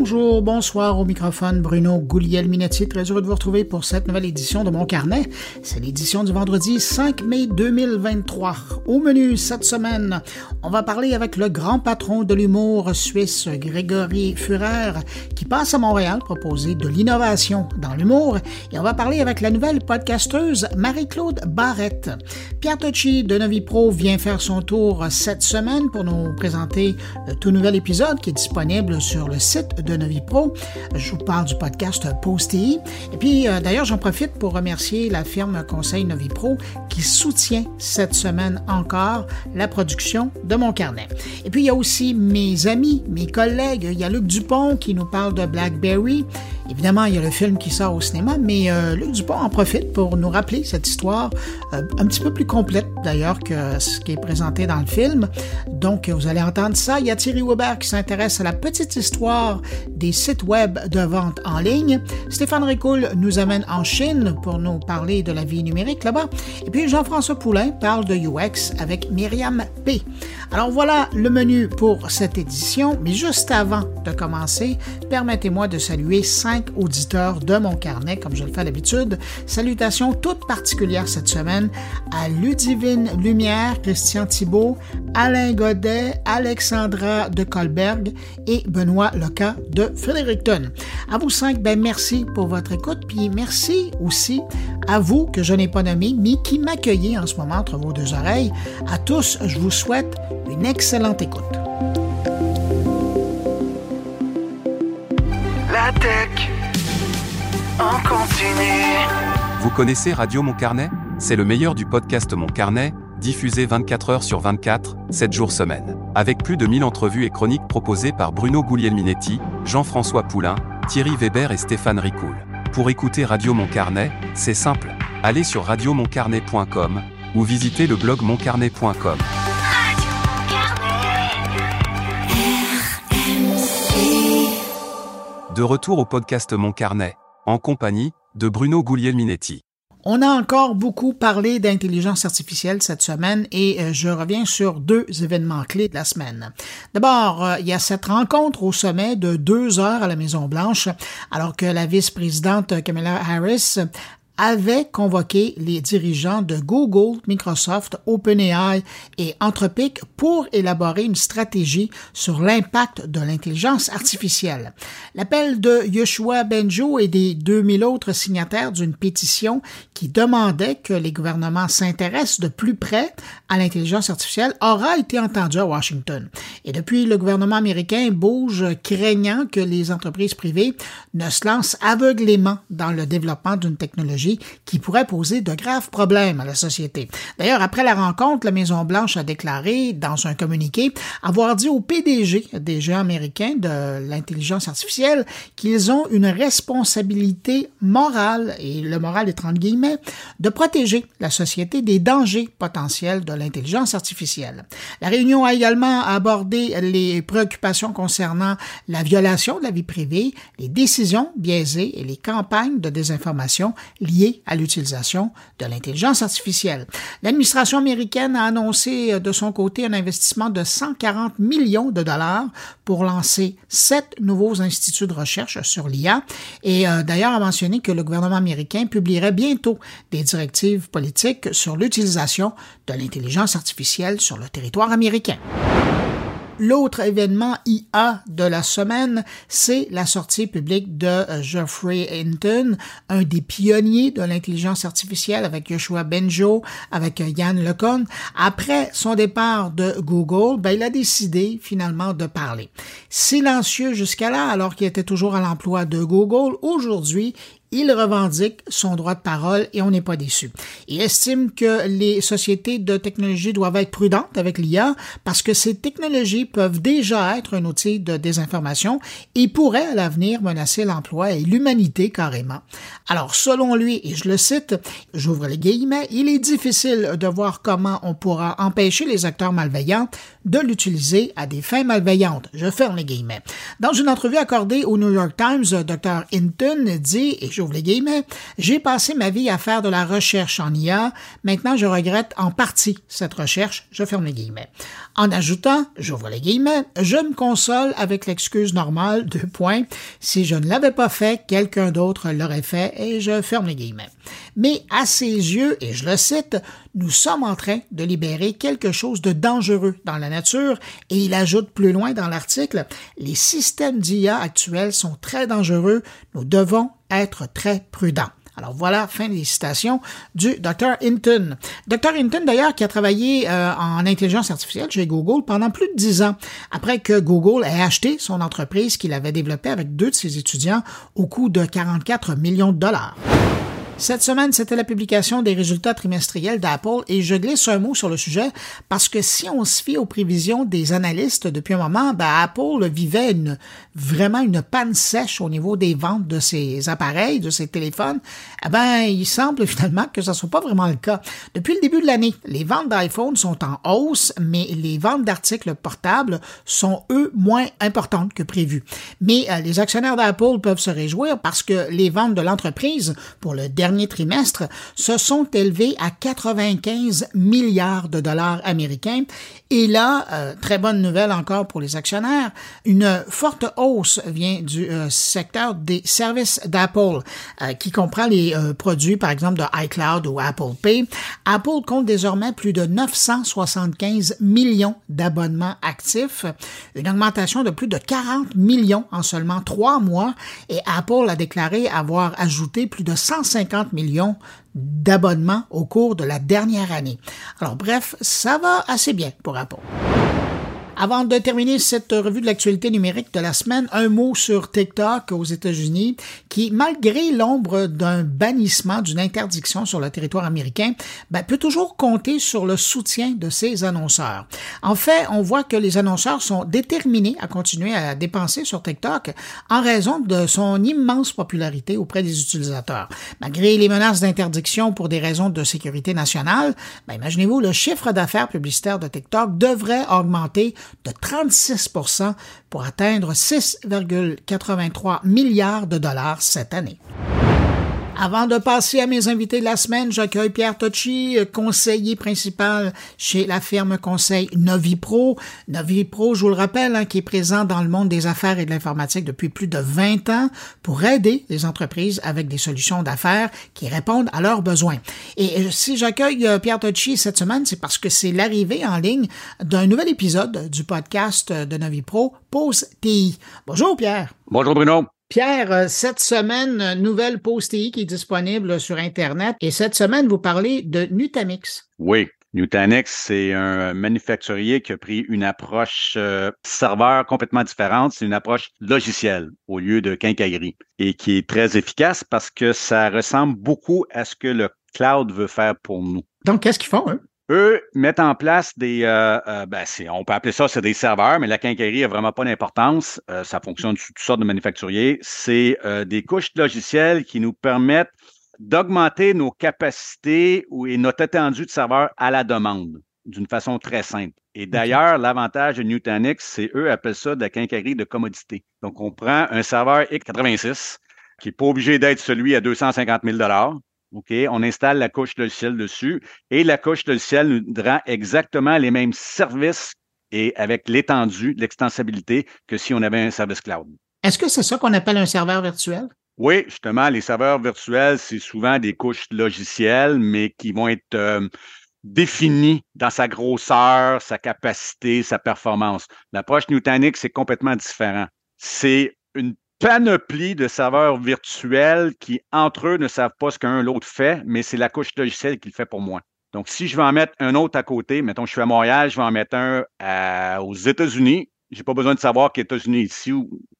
Bonjour, bonsoir au microphone Bruno Gouliel-Minetti. Très heureux de vous retrouver pour cette nouvelle édition de mon carnet. C'est l'édition du vendredi 5 mai 2023. Au menu cette semaine, on va parler avec le grand patron de l'humour suisse Grégory Führer qui passe à Montréal proposer de l'innovation dans l'humour et on va parler avec la nouvelle podcasteuse Marie-Claude Barrette. Pierre Tocci de Novipro vient faire son tour cette semaine pour nous présenter le tout nouvel épisode qui est disponible sur le site de Novipro. Je vous parle du podcast Posty. Et puis, euh, d'ailleurs, j'en profite pour remercier la firme Conseil Novipro qui soutient cette semaine encore la production de mon carnet. Et puis, il y a aussi mes amis, mes collègues. Il y a Luc Dupont qui nous parle de Blackberry. Évidemment, il y a le film qui sort au cinéma, mais euh, Luc Dupont en profite pour nous rappeler cette histoire euh, un petit peu plus complète d'ailleurs que ce qui est présenté dans le film. Donc, vous allez entendre ça. Il y a Thierry Weber qui s'intéresse à la petite histoire des sites web de vente en ligne. Stéphane Ricoul nous amène en Chine pour nous parler de la vie numérique là-bas. Et puis, Jean-François Poulain parle de UX avec Myriam P. Alors voilà le menu pour cette édition, mais juste avant de commencer, permettez-moi de saluer cinq auditeurs de mon carnet, comme je le fais d'habitude. Salutations toutes particulières cette semaine à Ludivine Lumière, Christian Thibault, Alain Godet, Alexandra de Colberg et Benoît Loca de Fredericton. À vous cinq, ben merci pour votre écoute, puis merci aussi à vous que je n'ai pas nommé, mais qui m'accueillez en ce moment entre vos deux oreilles. À tous, je vous souhaite une excellente écoute. La tech en continue. Vous connaissez Radio Mon Carnet? C'est le meilleur du podcast Mon Carnet, diffusé 24 heures sur 24, 7 jours semaine. Avec plus de 1000 entrevues et chroniques proposées par Bruno Guglielminetti, Jean-François Poulain, Thierry Weber et Stéphane Ricoul. Pour écouter Radio Mon Carnet, c'est simple. Allez sur radiomoncarnet.com ou visitez le blog moncarnet.com. De retour au podcast Mon Carnet, en compagnie de Bruno Guglielminetti. On a encore beaucoup parlé d'intelligence artificielle cette semaine et euh, je reviens sur deux événements clés de la semaine. D'abord, euh, il y a cette rencontre au sommet de deux heures à la Maison-Blanche, alors que la vice-présidente Kamala Harris avait convoqué les dirigeants de Google, Microsoft, OpenAI et Anthropic pour élaborer une stratégie sur l'impact de l'intelligence artificielle. L'appel de Yoshua Benjo et des 2000 autres signataires d'une pétition qui demandait que les gouvernements s'intéressent de plus près à l'intelligence artificielle aura été entendu à Washington. Et depuis, le gouvernement américain bouge craignant que les entreprises privées ne se lancent aveuglément dans le développement d'une technologie qui pourrait poser de graves problèmes à la société. D'ailleurs, après la rencontre, la Maison-Blanche a déclaré dans un communiqué avoir dit au PDG des géants américains de l'intelligence artificielle qu'ils ont une responsabilité morale, et le moral est entre guillemets, de protéger la société des dangers potentiels de l'intelligence artificielle. La réunion a également abordé les préoccupations concernant la violation de la vie privée, les décisions biaisées et les campagnes de désinformation liées à l'utilisation de l'intelligence artificielle. L'administration américaine a annoncé euh, de son côté un investissement de 140 millions de dollars pour lancer sept nouveaux instituts de recherche sur l'IA et euh, d'ailleurs a mentionné que le gouvernement américain publierait bientôt des directives politiques sur l'utilisation de l'intelligence artificielle sur le territoire américain. L'autre événement IA de la semaine, c'est la sortie publique de euh, Geoffrey Hinton, un des pionniers de l'intelligence artificielle avec Joshua Benjo, avec euh, Yann LeCun. Après son départ de Google, ben, il a décidé finalement de parler. Silencieux jusqu'à là, alors qu'il était toujours à l'emploi de Google, aujourd'hui, il revendique son droit de parole et on n'est pas déçu. Il estime que les sociétés de technologie doivent être prudentes avec l'IA parce que ces technologies peuvent déjà être un outil de désinformation et pourraient à l'avenir menacer l'emploi et l'humanité carrément. Alors, selon lui, et je le cite, j'ouvre les guillemets, il est difficile de voir comment on pourra empêcher les acteurs malveillants de l'utiliser à des fins malveillantes. Je ferme les guillemets. Dans une entrevue accordée au New York Times, Dr. Hinton dit, j'ouvre les guillemets, j'ai passé ma vie à faire de la recherche en IA. Maintenant, je regrette en partie cette recherche. Je ferme les guillemets. En ajoutant, j'ouvre les guillemets, je me console avec l'excuse normale, deux points. Si je ne l'avais pas fait, quelqu'un d'autre l'aurait fait et je ferme les guillemets. Mais à ses yeux, et je le cite, nous sommes en train de libérer quelque chose de dangereux dans la nature et il ajoute plus loin dans l'article, les systèmes d'IA actuels sont très dangereux, nous devons être très prudents. Alors voilà, fin des citations du Dr. Hinton. Dr. Hinton, d'ailleurs, qui a travaillé euh, en intelligence artificielle chez Google pendant plus de dix ans, après que Google ait acheté son entreprise qu'il avait développée avec deux de ses étudiants au coût de 44 millions de dollars. Cette semaine, c'était la publication des résultats trimestriels d'Apple et je glisse un mot sur le sujet parce que si on se fie aux prévisions des analystes depuis un moment, ben Apple vivait une, vraiment une panne sèche au niveau des ventes de ses appareils, de ses téléphones. Eh ben, il semble finalement que ce ne soit pas vraiment le cas. Depuis le début de l'année, les ventes d'iPhone sont en hausse, mais les ventes d'articles portables sont, eux, moins importantes que prévu. Mais euh, les actionnaires d'Apple peuvent se réjouir parce que les ventes de l'entreprise pour le dernier dernier trimestre se sont élevés à 95 milliards de dollars américains. Et là, euh, très bonne nouvelle encore pour les actionnaires, une forte hausse vient du euh, secteur des services d'Apple, euh, qui comprend les produits, par exemple, de iCloud ou Apple Pay. Apple compte désormais plus de 975 millions d'abonnements actifs, une augmentation de plus de 40 millions en seulement trois mois, et Apple a déclaré avoir ajouté plus de 150 millions d'abonnements au cours de la dernière année. Alors bref, ça va assez bien pour Apple. Avant de terminer cette revue de l'actualité numérique de la semaine, un mot sur TikTok aux États-Unis qui, malgré l'ombre d'un bannissement, d'une interdiction sur le territoire américain, ben, peut toujours compter sur le soutien de ses annonceurs. En fait, on voit que les annonceurs sont déterminés à continuer à dépenser sur TikTok en raison de son immense popularité auprès des utilisateurs. Malgré les menaces d'interdiction pour des raisons de sécurité nationale, ben, imaginez-vous, le chiffre d'affaires publicitaire de TikTok devrait augmenter de 36% pour atteindre 6,83 milliards de dollars cette année. Avant de passer à mes invités de la semaine, j'accueille Pierre Tocci, conseiller principal chez la firme conseil Novipro. Novipro, je vous le rappelle, hein, qui est présent dans le monde des affaires et de l'informatique depuis plus de 20 ans pour aider les entreprises avec des solutions d'affaires qui répondent à leurs besoins. Et euh, si j'accueille euh, Pierre Tocci cette semaine, c'est parce que c'est l'arrivée en ligne d'un nouvel épisode du podcast de Novipro, Pause TI. Bonjour Pierre. Bonjour Bruno. Pierre, euh, cette semaine, nouvelle pause TI qui est disponible sur Internet. Et cette semaine, vous parlez de Nutanix. Oui. Nutanix, c'est un manufacturier qui a pris une approche euh, serveur complètement différente. C'est une approche logicielle au lieu de quincaillerie et qui est très efficace parce que ça ressemble beaucoup à ce que le cloud veut faire pour nous. Donc, qu'est-ce qu'ils font, eux? Eux mettent en place des, euh, euh, ben on peut appeler ça, c'est des serveurs, mais la quincaillerie n'a vraiment pas d'importance. Euh, ça fonctionne sous toutes sortes de manufacturiers. C'est des couches logicielles qui nous permettent d'augmenter nos capacités et notre étendue de serveurs à la demande d'une façon très simple. Et d'ailleurs, l'avantage de Nutanix, c'est eux appellent ça de la quincaillerie de commodité. Donc, on prend un serveur x86 qui n'est pas obligé d'être celui à 250 000 OK, on installe la couche logicielle dessus et la couche logicielle nous rend exactement les mêmes services et avec l'étendue, l'extensibilité que si on avait un service cloud. Est-ce que c'est ça qu'on appelle un serveur virtuel? Oui, justement, les serveurs virtuels, c'est souvent des couches logicielles, mais qui vont être euh, définies dans sa grosseur, sa capacité, sa performance. L'approche Nutanix, c'est complètement différent. C'est une panoplie de serveurs virtuels qui, entre eux, ne savent pas ce qu'un l'autre fait, mais c'est la couche logicielle qui le fait pour moi. Donc, si je veux en mettre un autre à côté, mettons, je suis à Montréal, je vais en mettre un aux États-Unis. Je n'ai pas besoin de savoir qu'aux États-Unis ici,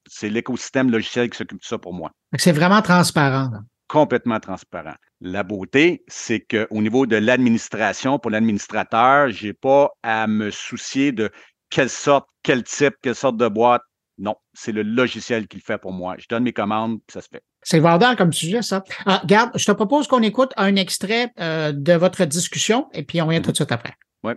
c'est l'écosystème logiciel qui s'occupe de ça pour moi. C'est vraiment transparent. Complètement transparent. La beauté, c'est qu'au niveau de l'administration, pour l'administrateur, je n'ai pas à me soucier de quelle sorte, quel type, quelle sorte de boîte non, c'est le logiciel qui le fait pour moi. Je donne mes commandes, puis ça se fait. C'est vendeur comme sujet, ça. Ah, garde, je te propose qu'on écoute un extrait euh, de votre discussion et puis on vient tout de suite après. Oui.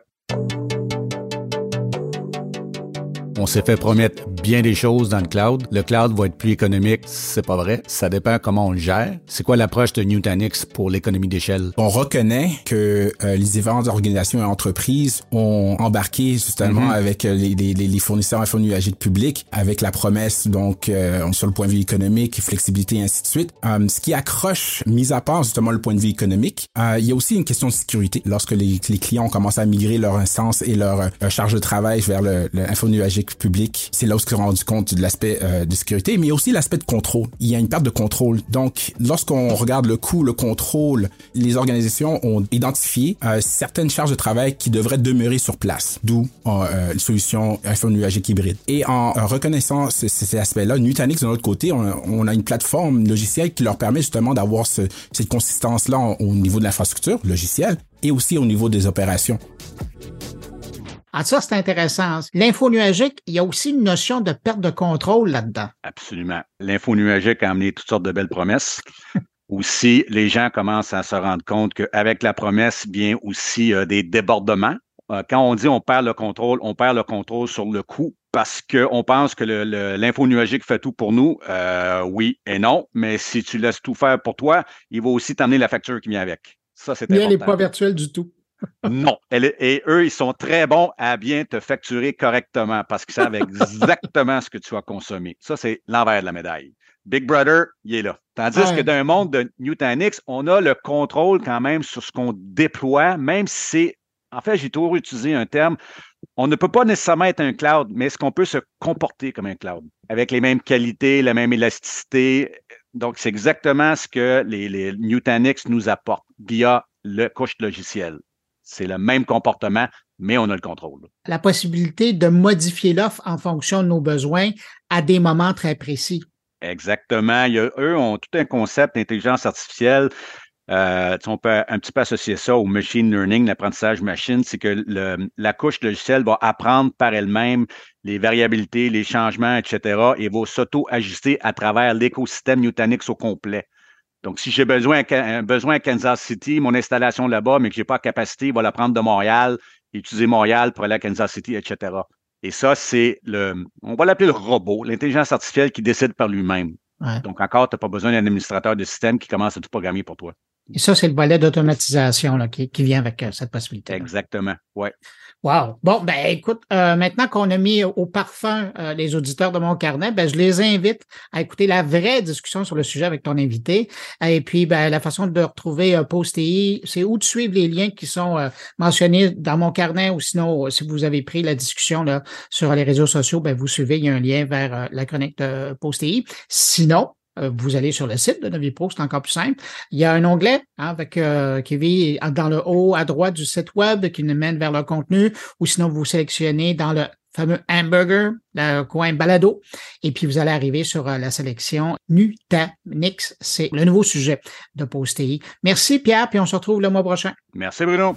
On s'est fait promettre bien des choses dans le cloud. Le cloud va être plus économique, c'est pas vrai. Ça dépend comment on le gère. C'est quoi l'approche de Nutanix pour l'économie d'échelle? On reconnaît que euh, les différentes organisations et entreprises ont embarqué justement Mm-hmm. avec euh, les, les, les fournisseurs info nuagiques publics avec la promesse donc euh, sur le point de vue économique, flexibilité et ainsi de suite. Euh, ce qui accroche, mis à part justement le point de vue économique, il y a aussi une question de sécurité. Lorsque les, les clients commencent à migrer leur instance et leur charge de travail vers le, le info nuagique public, c'est là où ils se sont rendus compte de l'aspect euh, de sécurité, mais aussi l'aspect de contrôle. Il y a une perte de contrôle. Donc, lorsqu'on regarde le coût, le contrôle, les organisations ont identifié euh, certaines charges de travail qui devraient demeurer sur place, d'où euh, une solution info nuagique hybride. Et en euh, reconnaissant ce- ce- ces aspects-là, Nutanix, de notre côté, on a, une plateforme logicielle qui leur permet justement d'avoir ce- cette consistance-là au niveau de l'infrastructure logicielle et aussi au niveau des opérations. Ah, ça, c'est intéressant. L'info nuagique, il y a aussi une notion de perte de contrôle là-dedans. Absolument. L'info nuagique a amené toutes sortes de belles promesses. aussi, les gens commencent à se rendre compte qu'avec la promesse vient aussi euh, des débordements. Euh, quand on dit on perd le contrôle, on perd le contrôle sur le coût parce qu'on pense que l'info nuagique fait tout pour nous. Euh, oui et non, mais si tu laisses tout faire pour toi, il va aussi t'amener la facture qui vient avec. Ça, c'est Mais elle n'est important. pas virtuelle du tout. Non. Et eux, ils sont très bons à bien te facturer correctement parce qu'ils savent exactement ce que tu as consommé. Ça, c'est l'envers de la médaille. Big Brother, il est là. Tandis Ouais. que dans un monde de Nutanix, on a le contrôle quand même sur ce qu'on déploie, même si c'est. En fait, j'ai toujours utilisé un terme. On ne peut pas nécessairement être un cloud, mais est-ce qu'on peut se comporter comme un cloud? Avec les mêmes qualités, la même élasticité? Donc, c'est exactement ce que les, les Nutanix nous apportent via le couche logiciel. C'est le même comportement, mais on a le contrôle. La possibilité de modifier l'offre en fonction de nos besoins à des moments très précis. Exactement. Il y a- eux ont tout un concept d'intelligence artificielle. Euh, on peut un petit peu associer ça au machine learning, l'apprentissage machine, c'est que le- la couche logicielle va apprendre par elle-même les variabilités, les changements, etc., et va s'auto-ajuster à travers l'écosystème Nutanix au complet. Donc, si j'ai besoin, un besoin à Kansas City, mon installation là-bas, mais que j'ai pas la capacité, il va la prendre de Montréal, utiliser Montréal pour aller à Kansas City, etc. Et ça, c'est le, on va l'appeler le robot, l'intelligence artificielle qui décide par lui-même. Ouais. Donc, encore, tu n'as pas besoin d'un administrateur de système qui commence à tout programmer pour toi. Et ça, c'est le volet d'automatisation là, qui, qui vient avec euh, cette possibilité. Exactement. Ouais. Wow. Bon, ben écoute, euh, maintenant qu'on a mis au parfum euh, les auditeurs de mon carnet, ben je les invite à écouter la vraie discussion sur le sujet avec ton invité. Et puis, ben la façon de retrouver euh, Post.TI, c'est où de suivre les liens qui sont euh, mentionnés dans mon carnet ou sinon, euh, si vous avez pris la discussion là, sur les réseaux sociaux, ben vous suivez, il y a un lien vers euh, la chronique de Post.TI. Sinon, vous allez sur le site de Novipro, c'est encore plus simple. Il y a un onglet hein, avec euh, qui vit dans le haut à droite du site web qui nous mène vers le contenu, ou sinon vous sélectionnez dans le fameux hamburger, le coin balado, et puis vous allez arriver sur euh, la sélection Nutanix. C'est le nouveau sujet de Post.TI. Merci Pierre, puis on se retrouve le mois prochain. Merci Bruno.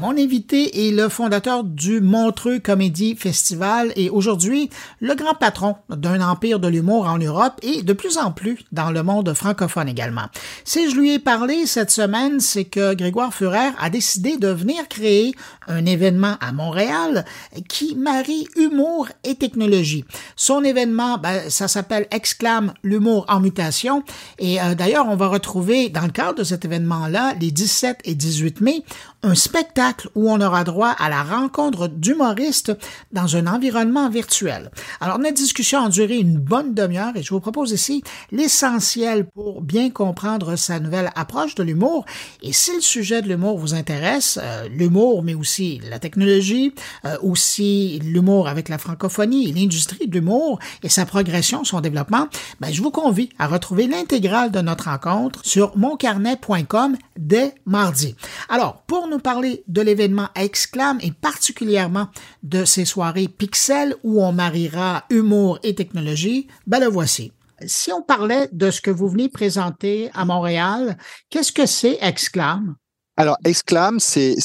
Mon invité est le fondateur du Montreux Comédie Festival et aujourd'hui le grand patron d'un empire de l'humour en Europe et de plus en plus dans le monde francophone également. Si je lui ai parlé cette semaine, c'est que Grégoire Furer a décidé de venir créer un événement à Montréal qui marie humour et technologie. Son événement, ben, ça s'appelle Exclame l'humour en mutation et euh, d'ailleurs on va retrouver dans le cadre de cet événement-là les 17 et 18 mai un spectacle où on aura droit à la rencontre d'humoristes dans un environnement virtuel. Alors, notre discussion a duré une bonne demi-heure et je vous propose ici l'essentiel pour bien comprendre sa nouvelle approche de l'humour. Et si le sujet de l'humour vous intéresse, euh, l'humour, mais aussi la technologie, euh, aussi l'humour avec la francophonie et l'industrie de l'humour et sa progression, son développement, ben, je vous convie à retrouver l'intégrale de notre rencontre sur moncarnet.com dès mardi. Alors, pour nous parler de l'événement Exclame et particulièrement de ces soirées Pixel où on mariera humour et technologie, ben le voici. Si on parlait de ce que vous venez présenter à Montréal, qu'est-ce que c'est Exclame? Alors, Exclame, c'est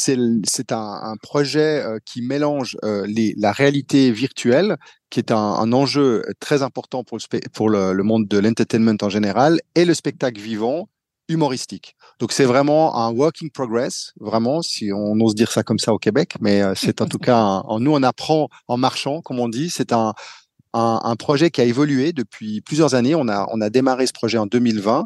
un, un projet euh, qui mélange euh, la réalité virtuelle, qui est un, enjeu très important pour le monde de l'entertainment en général, et le spectacle vivant humoristique. Donc, c'est vraiment un working progress, vraiment, si on ose dire ça comme ça au Québec, mais euh, c'est en tout cas, un- nous, on apprend en marchant, comme on dit. C'est un, un, un, projet qui a évolué depuis plusieurs années. On a, on a démarré ce projet en 2020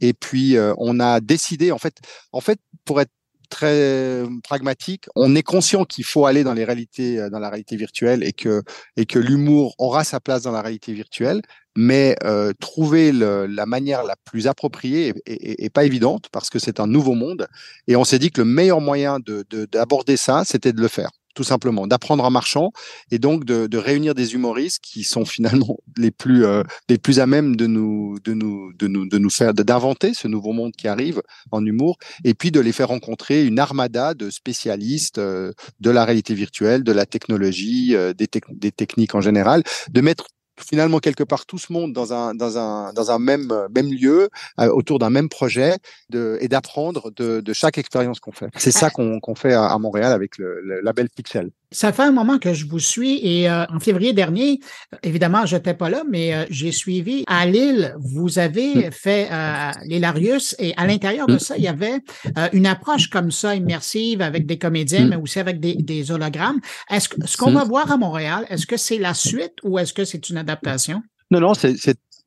et puis euh, on a décidé, en fait, en fait, pour être très pragmatique. On est conscient qu'il faut aller dans les réalités, euh, dans la réalité virtuelle et que et que l'humour aura sa place dans la réalité virtuelle, mais euh, trouver la manière la plus appropriée est, pas évidente parce que c'est un nouveau monde. Et on s'est dit que le meilleur moyen de d'aborder ça, c'était de le faire tout simplement, d'apprendre en marchant et donc de, de, réunir des humoristes qui sont finalement les plus euh, les plus à même de nous de nous de nous de nous faire d'inventer ce nouveau monde qui arrive en humour et puis de les faire rencontrer une armada de spécialistes euh, de la réalité virtuelle, de la technologie, euh, des, des techniques en général, de mettre finalement quelque part tout ce monde dans un dans un dans un même même lieu autour d'un même projet de, et d'apprendre de, de chaque expérience qu'on fait. C'est ça qu'on qu'on fait à, à, Montréal avec le, le label Pixel. Ça fait un moment que je vous suis et euh, en février dernier, évidemment, je n'étais pas là, mais euh, j'ai suivi à Lille. Vous avez mm. fait euh, l'Hilarius et à l'intérieur de mm. ça, il y avait euh, une approche comme ça, immersive avec des comédiens, mm. mais aussi avec des, des hologrammes. Est-ce que ce qu'on va voir à Montréal, est-ce que c'est la suite ou est-ce que c'est une adaptation? Non, non, c'est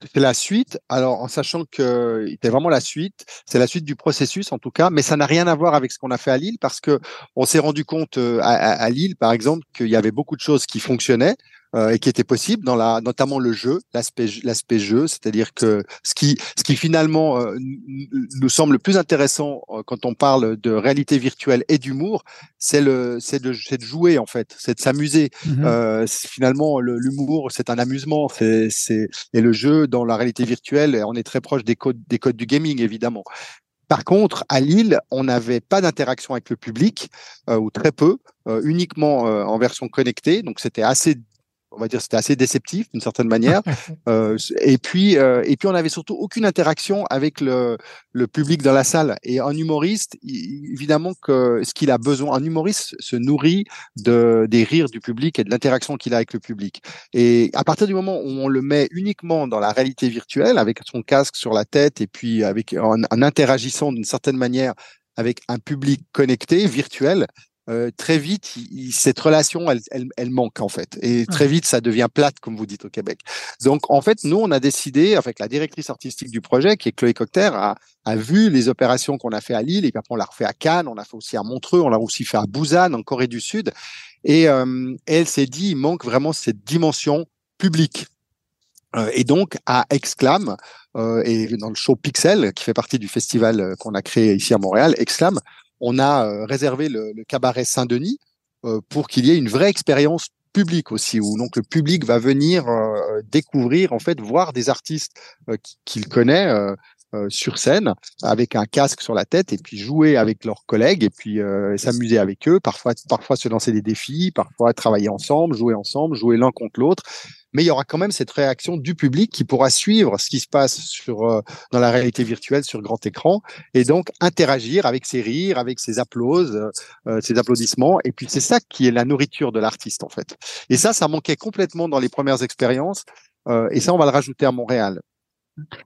c'est la suite. Alors, en sachant que c'était vraiment la suite, c'est la suite du processus en tout cas, mais ça n'a rien à voir avec ce qu'on a fait à Lille parce que on s'est rendu compte euh, à, Lille, par exemple, qu'il y avait beaucoup de choses qui fonctionnaient. Euh, et qui était possible dans la notamment le jeu l'aspect l'aspect jeu. C'est-à-dire que ce qui ce qui finalement euh, nous semble le plus intéressant euh, quand on parle de réalité virtuelle et d'humour c'est le c'est de c'est de jouer en fait c'est de s'amuser. Mmh finalement l'humour c'est un amusement. C'est c'est et le jeu dans la réalité virtuelle on est très proche des codes des codes du gaming évidemment. Par contre, à Lille, on n'avait pas d'interaction avec le public, euh, ou très peu, euh, uniquement euh, en version connectée. Donc, c'était assez on va dire c'était assez déceptif d'une certaine manière. euh, et puis euh, et puis on avait surtout aucune interaction avec le, le public dans la salle. Et un humoriste, évidemment que ce qu'il a besoin, un humoriste se nourrit de des rires du public et de l'interaction qu'il a avec le public. Et à partir du moment où on le met uniquement dans la réalité virtuelle, avec son casque sur la tête et puis avec en interagissant d'une certaine manière avec un public connecté, virtuel, euh, très vite, cette relation, elle, elle, elle, manque en fait. Et très vite, ça devient plate, comme vous dites au Québec. Donc, en fait, nous, on a décidé, avec la directrice artistique du projet, qui est Chloé Cocter, a, a vu les opérations qu'on a fait à Lille, et puis après, on l'a refait à Cannes, on l'a fait aussi à Montreux, on l'a aussi fait à Busan, en Corée du Sud. Et euh, elle s'est dit, il manque vraiment cette dimension publique. Euh, et donc, à Exclam, euh, et dans le show Pixel, qui fait partie du festival qu'on a créé ici à Montréal, Exclam, on a euh, réservé le, cabaret Saint-Denis euh, pour qu'il y ait une vraie expérience publique aussi, où donc le public va venir euh, découvrir, en fait, voir des artistes qu'il connaît sur scène avec un casque sur la tête et puis jouer avec leurs collègues et puis s'amuser avec eux, parfois parfois se lancer des défis, parfois travailler ensemble, jouer ensemble, jouer l'un contre l'autre mais il y aura quand même cette réaction du public qui pourra suivre ce qui se passe sur euh, dans la réalité virtuelle sur grand écran et donc interagir avec ses rires, avec ses applauses, euh, ses applaudissements. Et puis c'est ça qui est la nourriture de l'artiste en fait. Et ça, ça manquait complètement dans les premières expériences. Euh, et ça, on va le rajouter à Montréal.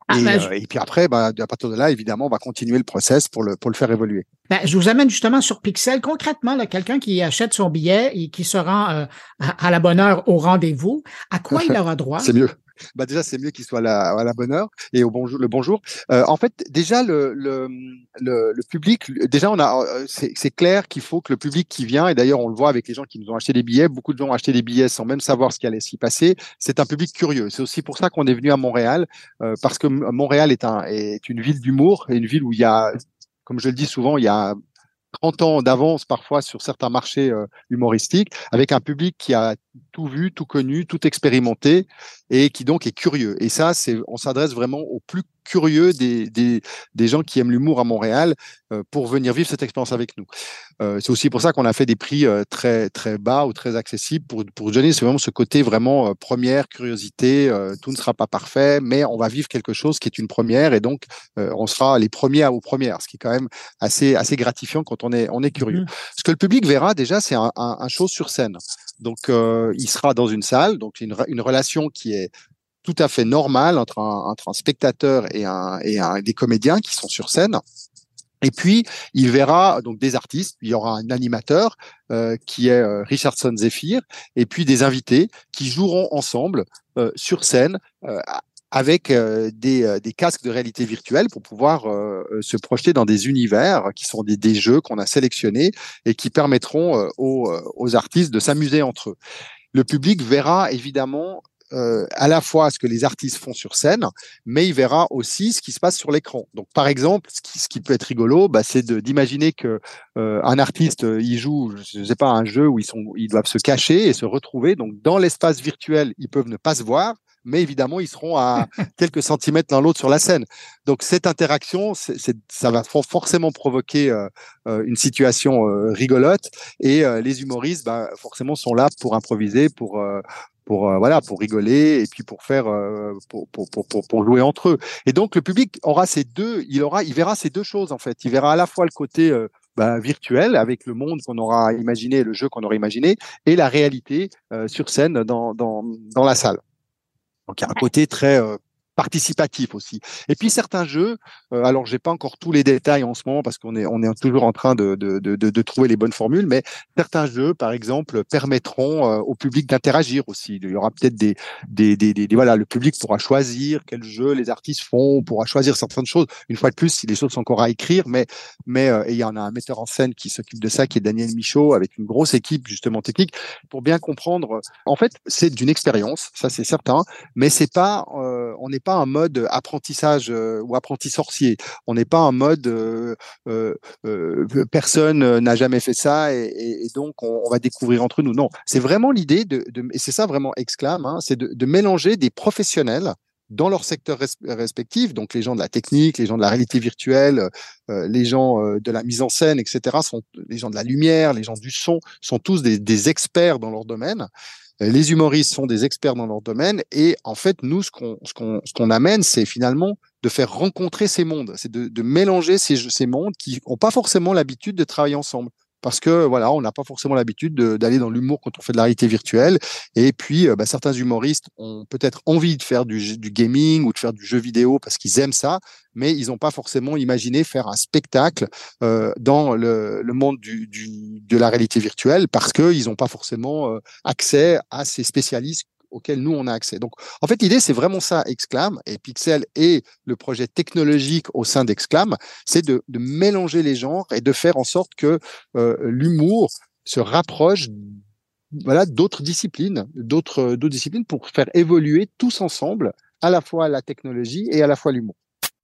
Ah, et, ben, euh, et, puis après, bah, à partir de là, évidemment, on va continuer le process pour le, pour le faire évoluer. Ben, je vous amène justement sur Pixel. Concrètement, quelqu'un qui achète son billet et qui se rend euh, à, à, la bonne heure au rendez-vous, à quoi il aura droit? C'est mieux bah déjà c'est mieux qu'il soit à la, bonne heure et au bonjour le bonjour. Euh, en fait, déjà le, le, le, le public, déjà on a, euh, c'est clair qu'il faut que le public qui vient et d'ailleurs on le voit avec les gens qui nous ont acheté des billets, beaucoup de gens ont acheté des billets sans même savoir ce qui allait s'y passer. C'est un public curieux. C'est aussi pour ça qu'on est venu à Montréal euh, parce que Montréal est un est une ville d'humour une ville où il y a comme je le dis souvent, il y a 30 ans d'avance parfois sur certains marchés euh, humoristiques, avec un public qui a tout vu, tout connu, tout expérimenté et qui donc est curieux. Et ça, c'est, on s'adresse vraiment aux plus curieux des, des, des gens qui aiment l'humour à Montréal euh, pour venir vivre cette expérience avec nous. Euh, c'est aussi pour ça qu'on a fait des prix euh, très très bas ou très accessibles pour pour donner vraiment ce côté vraiment première curiosité. Tout ne sera pas parfait, mais on va vivre quelque chose qui est une première et donc on sera les premiers aux premières, ce qui est quand même assez assez gratifiant quand on est on est curieux. Mmh. Ce que le public verra déjà, c'est un, un, un show sur scène. Donc, euh, il sera dans une salle, donc une, une relation qui est tout à fait normale entre un, entre un spectateur et, un, et un, des comédiens qui sont sur scène. Et puis, il verra donc des artistes, il y aura un animateur euh, qui est euh, Richardson Zephyr, et puis des invités qui joueront ensemble euh, sur scène avec des, des, casques de réalité virtuelle pour pouvoir se projeter dans des univers qui sont des, des jeux qu'on a sélectionnés et qui permettront aux, aux artistes de s'amuser entre eux. Le public verra évidemment euh, à la fois ce que les artistes font sur scène, mais il verra aussi ce qui se passe sur l'écran. Donc, par exemple, ce qui, ce qui peut être rigolo, bah, c'est d'imaginer que euh, un artiste euh, il joue, je sais pas, un jeu où ils sont, ils doivent se cacher et se retrouver. Donc, dans l'espace virtuel, ils peuvent ne pas se voir, mais évidemment, ils seront à quelques centimètres l'un l'autre sur la scène. Donc, cette interaction, c'est, ça va forcément provoquer euh, une situation rigolote, et les humoristes, bah, forcément, sont là pour improviser, pour pour euh, voilà pour rigoler et puis pour faire euh, pour, pour, pour, pour, jouer entre eux. Et donc le public aura ces deux il aura il verra ces deux choses en fait. Il verra à la fois le côté euh, bah, virtuel avec le monde qu'on aura imaginé le jeu qu'on aura imaginé et la réalité sur scène dans, dans, dans la salle. Donc il y a un côté très participatif aussi. Et puis certains jeux, euh, alors j'ai pas encore tous les détails en ce moment parce qu'on est on est toujours en train de, de, de, de, trouver les bonnes formules, mais certains jeux, par exemple, permettront euh, au public d'interagir aussi. Il y aura peut-être des des, des, des, voilà, le public pourra choisir quel jeu les artistes font, pourra choisir certaines choses. Une fois de plus, si les choses sont encore à écrire, mais mais euh, il y en a un metteur en scène qui s'occupe de ça, qui est Daniel Michaud, avec une grosse équipe justement technique pour bien comprendre. En fait, c'est d'une expérience, ça c'est certain, mais c'est pas, euh, on n'est pas un mode apprentissage euh, ou apprenti sorcier. On n'est pas un mode euh, euh, personne n'a jamais fait ça et, donc on, va découvrir entre nous. Non, c'est vraiment l'idée de, et c'est ça vraiment exclame, hein, c'est de, mélanger des professionnels dans leur secteur respectif, donc les gens de la technique, les gens de la réalité virtuelle, les gens de la mise en scène, etc., les gens de la lumière, les gens du son, sont tous des experts dans leur domaine. Les humoristes sont des experts dans leur domaine et en fait, nous, ce qu'on ce qu'on ce qu'on amène, c'est finalement de faire rencontrer ces mondes, c'est de, de mélanger ces, ces mondes qui n'ont pas forcément l'habitude de travailler ensemble parce que voilà, on n'a pas forcément l'habitude d'aller dans l'humour quand on fait de la réalité virtuelle. Et puis, euh, bah, certains humoristes ont peut-être envie de faire du, gaming ou de faire du jeu vidéo parce qu'ils aiment ça, mais ils n'ont pas forcément imaginé faire un spectacle euh, dans le, monde de la réalité virtuelle parce qu'ils n'ont pas forcément euh, accès à ces spécialistes auquel nous, on a accès. Donc, en fait, l'idée, c'est vraiment ça, Exclam, et Pixel et le projet technologique au sein d'Exclam, c'est de, de, mélanger les genres et de faire en sorte que euh, l'humour se rapproche voilà, d'autres disciplines, d'autres disciplines pour faire évoluer tous ensemble à la fois la technologie et à la fois l'humour.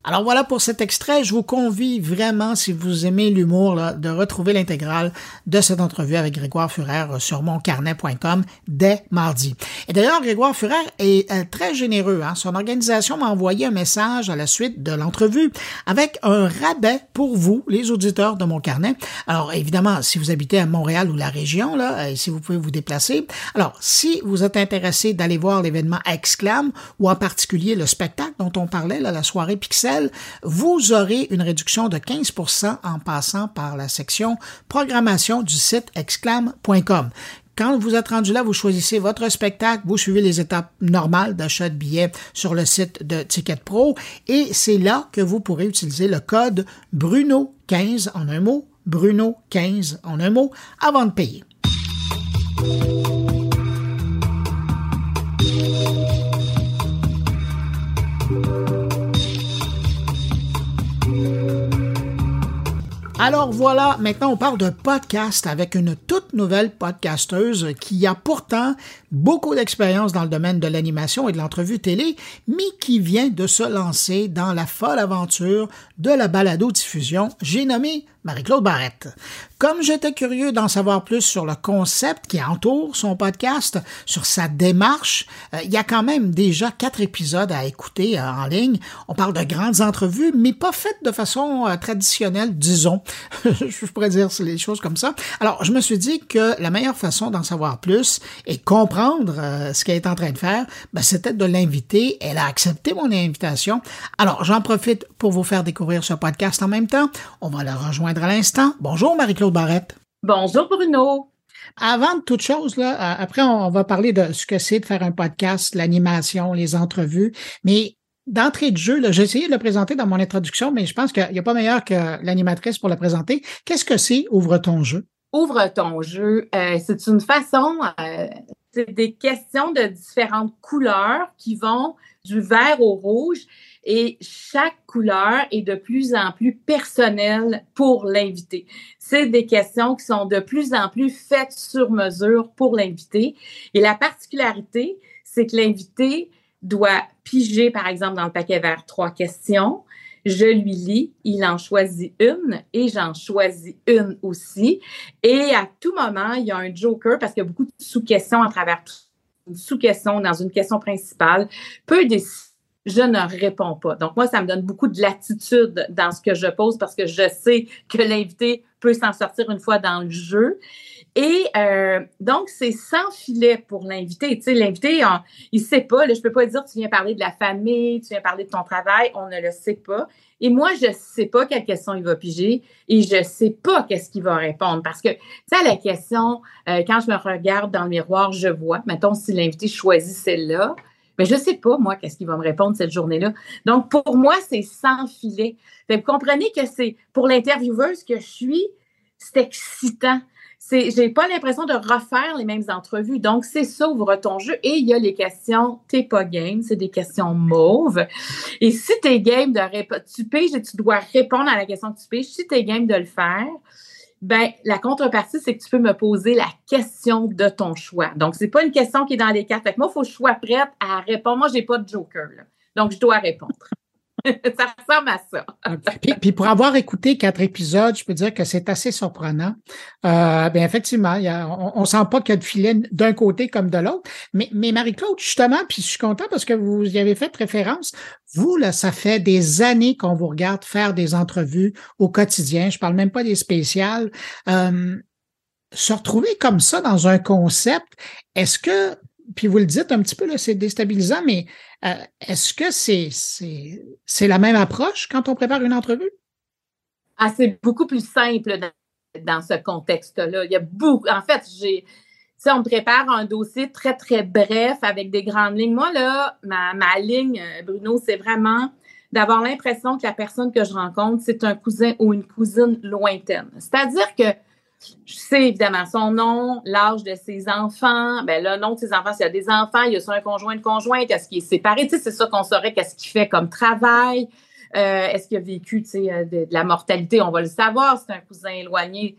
Alors voilà pour cet extrait. Je vous convie vraiment, si vous aimez l'humour, de retrouver l'intégrale de cette entrevue avec Grégoire Furer sur moncarnet.com dès mardi. Et d'ailleurs, Grégoire Furer est euh, très généreux. Hein. Son organisation m'a envoyé un message à la suite de l'entrevue avec un rabais pour vous, les auditeurs de Mon Carnet. Alors évidemment, si vous habitez à Montréal ou la région, là, et si vous pouvez vous déplacer. Alors, si vous êtes intéressé d'aller voir l'événement Exclam ou en particulier le spectacle dont on parlait, la soirée Pixel, vous aurez une réduction de 15% en passant par la section programmation du site exclam.com. Quand vous êtes rendu là, vous choisissez votre spectacle, vous suivez les étapes normales d'achat de billets sur le site de Ticket Pro et c'est là que vous pourrez utiliser le code Bruno15 en un mot, Bruno15 en un mot, avant de payer. Alors voilà, maintenant on parle de podcast avec une toute nouvelle podcasteuse qui a pourtant beaucoup d'expérience dans le domaine de l'animation et de l'entrevue télé, mais qui vient de se lancer dans la folle aventure de la balado-diffusion. J'ai nommé Marie-Claude Barrette. Comme j'étais curieux d'en savoir plus sur le concept qui entoure son podcast, sur sa démarche, euh, il y a quand même déjà quatre épisodes à écouter euh, en ligne. On parle de grandes entrevues, mais pas faites de façon euh, traditionnelle, disons. je pourrais dire les choses comme ça. Alors, je me suis dit que la meilleure façon d'en savoir plus et comprendre ce qu'elle est en train de faire, ben, c'était de l'inviter. Elle a accepté mon invitation. Alors, j'en profite pour vous faire découvrir ce podcast en même temps. On va la rejoindre à l'instant. Bonjour Marie-Claude Barrette. Bonjour Bruno. Avant de toute chose, là, euh, après on va parler de ce que c'est de faire un podcast, l'animation, les entrevues, mais d'entrée de jeu, j'ai essayé de le présenter dans mon introduction, mais je pense qu'il n'y a pas meilleur que l'animatrice pour le présenter. Qu'est-ce que c'est Ouvre ton jeu? Ouvre ton jeu, euh, c'est une façon, euh, c'est des questions de différentes couleurs qui vont du vert au rouge et chaque couleur est de plus en plus personnelle pour l'invité. C'est des questions qui sont de plus en plus faites sur mesure pour l'invité. Et la particularité, c'est que l'invité doit piger, par exemple, dans le paquet vert, trois questions. Je lui lis, il en choisit une et j'en choisis une aussi. Et à tout moment, il y a un joker parce qu'il y a beaucoup de sous-questions à travers une sous-question dans une question principale. Je ne réponds pas. Donc, moi, ça me donne beaucoup de latitude dans ce que je pose parce que je sais que l'invité peut s'en sortir une fois dans le jeu. Et euh, donc, c'est sans filet pour l'invité. Tu sais, l'invité, il ne sait pas. je ne peux pas dire, tu viens parler de la famille, tu viens parler de ton travail. On ne le sait pas. Et moi, je ne sais pas quelle question il va piger et je ne sais pas qu'est-ce qu'il va répondre. Parce que, tu sais, la question, euh, quand je me regarde dans le miroir, je vois, mettons, si l'invité choisit celle-là, mais je ne sais pas, moi, qu'est-ce qu'il va me répondre cette journée-là. Donc, pour moi, c'est sans filet. vous comprenez que c'est, pour l'intervieweuse que je suis, c'est excitant. C'est, j'ai pas l'impression de refaire les mêmes entrevues. Donc, c'est ça, ouvre ton jeu. Et il y a les questions, t'es pas game, c'est des questions mauves. Et si t'es game de répondre, tu piges et tu dois répondre à la question que tu piges. Si t'es game de le faire, ben, la contrepartie, c'est que tu peux me poser la question de ton choix. Donc, c'est pas une question qui est dans les cartes. Fait moi, il faut que je sois prête à répondre. Moi, j'ai pas de joker, Donc, je dois répondre. ça ressemble à ça. puis, pour avoir écouté quatre épisodes, je peux dire que c'est assez surprenant. Euh, bien, effectivement, on, ne sent pas qu'il y a de filet d'un côté comme de l'autre. Mais, mais Marie-Claude, justement, puis je suis content parce que vous y avez fait référence. Vous, là, ça fait des années qu'on vous regarde faire des entrevues au quotidien. Je parle même pas des spéciales. Euh, se retrouver comme ça dans un concept, est-ce que puis vous le dites un petit peu, c'est déstabilisant, mais euh, est-ce que c'est, la même approche quand on prépare une entrevue? Ah, c'est beaucoup plus simple dans, ce contexte-là. Il y a beaucoup. En fait, j'ai. Si on prépare un dossier très, très bref avec des grandes lignes. Moi, là, ma, ma ligne, euh, Bruno, c'est vraiment d'avoir l'impression que la personne que je rencontre, c'est un cousin ou une cousine lointaine. C'est-à-dire que je sais évidemment son nom, l'âge de ses enfants. Ben, le nom de ses enfants, s'il y a des enfants, il y a un conjoint, une conjointe, est-ce qu'il est séparé? C'est ça qu'on saurait qu'est-ce qu'il fait comme travail. Euh, est-ce qu'il a vécu euh, de, la mortalité? On va le savoir. C'est un cousin éloigné.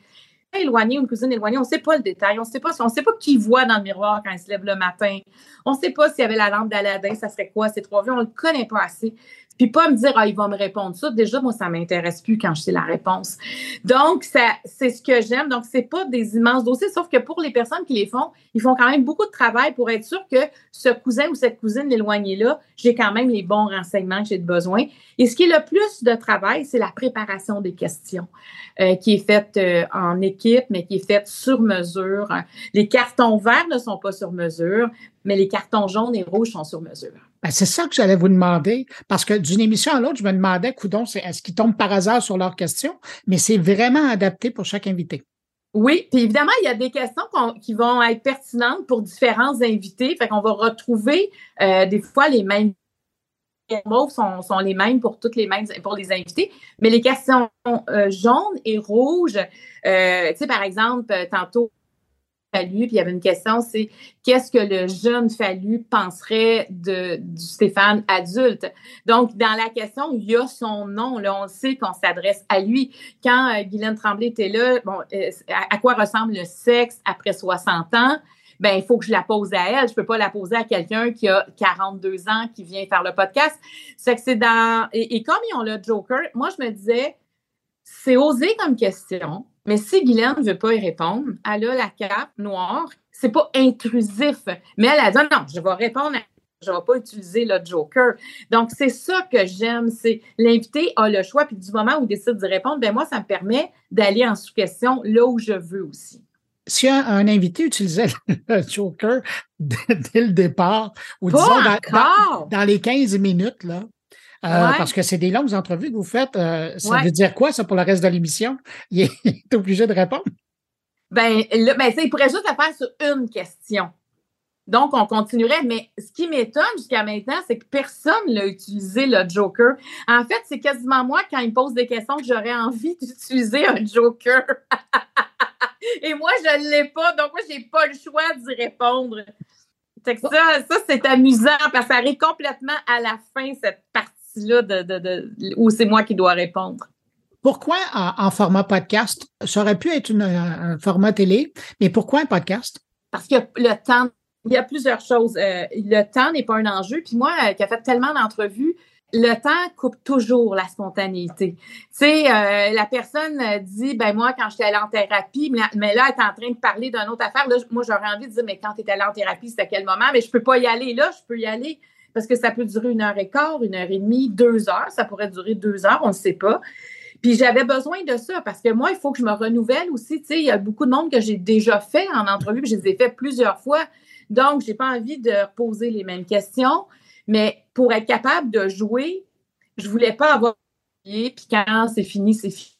Éloigné une cousine éloignée, on ne sait pas le détail. On ne sait pas, sait pas qui voit dans le miroir quand il se lève le matin. On ne sait pas s'il y avait la lampe d'Aladin, ça serait quoi ces trois vues. On ne le connaît pas assez. Puis pas me dire, ah, il va me répondre ça. Déjà, moi, ça m'intéresse plus quand je sais la réponse. Donc, ça, c'est ce que j'aime. Donc, c'est pas des immenses dossiers, sauf que pour les personnes qui les font, ils font quand même beaucoup de travail pour être sûr que ce cousin ou cette cousine éloignée-là, j'ai quand même les bons renseignements que j'ai besoin. Et ce qui est le plus de travail, c'est la préparation des questions, euh, qui est faite euh, en équipe, mais qui est faite sur mesure. Les cartons verts ne sont pas sur mesure, mais les cartons jaunes et rouges sont sur mesure. Ben, c'est ça que j'allais vous demander, parce que d'une émission à l'autre, je me demandais, coudon, est-ce qu'ils tombent par hasard sur leurs questions, mais c'est vraiment adapté pour chaque invité. Oui, puis évidemment, il y a des questions qui vont être pertinentes pour différents invités. Fait qu'on va retrouver euh, des fois les mêmes mots sont, sont, les mêmes pour toutes les mêmes pour les invités, mais les questions euh, jaunes et rouges, euh, tu sais, par exemple, tantôt, Puis il y avait une question, c'est qu'est-ce que le jeune Fallu penserait de, du Stéphane adulte? Donc, dans la question, il y a son nom. Là, on sait qu'on s'adresse à lui. Quand euh, Guylaine Tremblay était là, bon, euh, à, quoi ressemble le sexe après 60 ans? Ben, il faut que je la pose à elle. Je peux pas la poser à quelqu'un qui a 42 ans, qui vient faire le podcast. C'est que c'est dans... Et comme ils ont le Joker, moi, je me disais, c'est osé comme question mais si Guylaine ne veut pas y répondre, elle a la carte noire. C'est pas intrusif. Mais elle a dit non, je vais répondre je ne vais pas utiliser le joker. Donc, c'est ça que j'aime, c'est l'invité a le choix, puis du moment où il décide de répondre, ben moi, ça me permet d'aller en sous-question là où je veux aussi. Si un, invité utilisait le joker dès, le départ, ou disons dans, les 15 minutes, là, euh, parce que c'est des longues entrevues que vous faites. Euh, ça veut dire quoi, ça, pour le reste de l'émission? Il est obligé de répondre? Ben, ben il pourrait juste le faire sur une question. Donc, on continuerait. Mais ce qui m'étonne jusqu'à maintenant, c'est que personne n'a utilisé le Joker. En fait, c'est quasiment moi, quand il me pose des questions, que j'aurais envie d'utiliser un Joker. Et moi, je ne l'ai pas. Donc, moi, je n'ai pas le choix d'y répondre. ça, ça c'est amusant parce que ça arrive complètement à la fin, cette partie-là de, où c'est moi qui dois répondre. Pourquoi en, format podcast? Ça aurait pu être un format télé, mais pourquoi un podcast? Parce que le temps il y a plusieurs choses. Euh, le temps n'est pas un enjeu. Puis moi, euh, qui a fait tellement d'entrevues, le temps coupe toujours la spontanéité. Tu sais, euh, la personne dit, ben moi, quand j'étais allée en thérapie, mais là, elle est en train de parler d'une autre affaire. Là, moi, j'aurais envie de dire, mais quand tu es allée en thérapie, c'était quel moment? Mais je peux pas y aller. Là, je peux y aller parce que ça peut durer une heure et quart, une heure et demie, deux heures. Ça pourrait durer deux heures, on ne sait pas. Puis j'avais besoin de ça parce que moi, il faut que je me renouvelle aussi. Tu sais, il y a beaucoup de monde que j'ai déjà fait en entrevue, puis je les ai fait plusieurs fois. Donc, je n'ai pas envie de poser les mêmes questions, mais pour être capable de jouer, je ne voulais pas avoir puis quand c'est fini, c'est fini.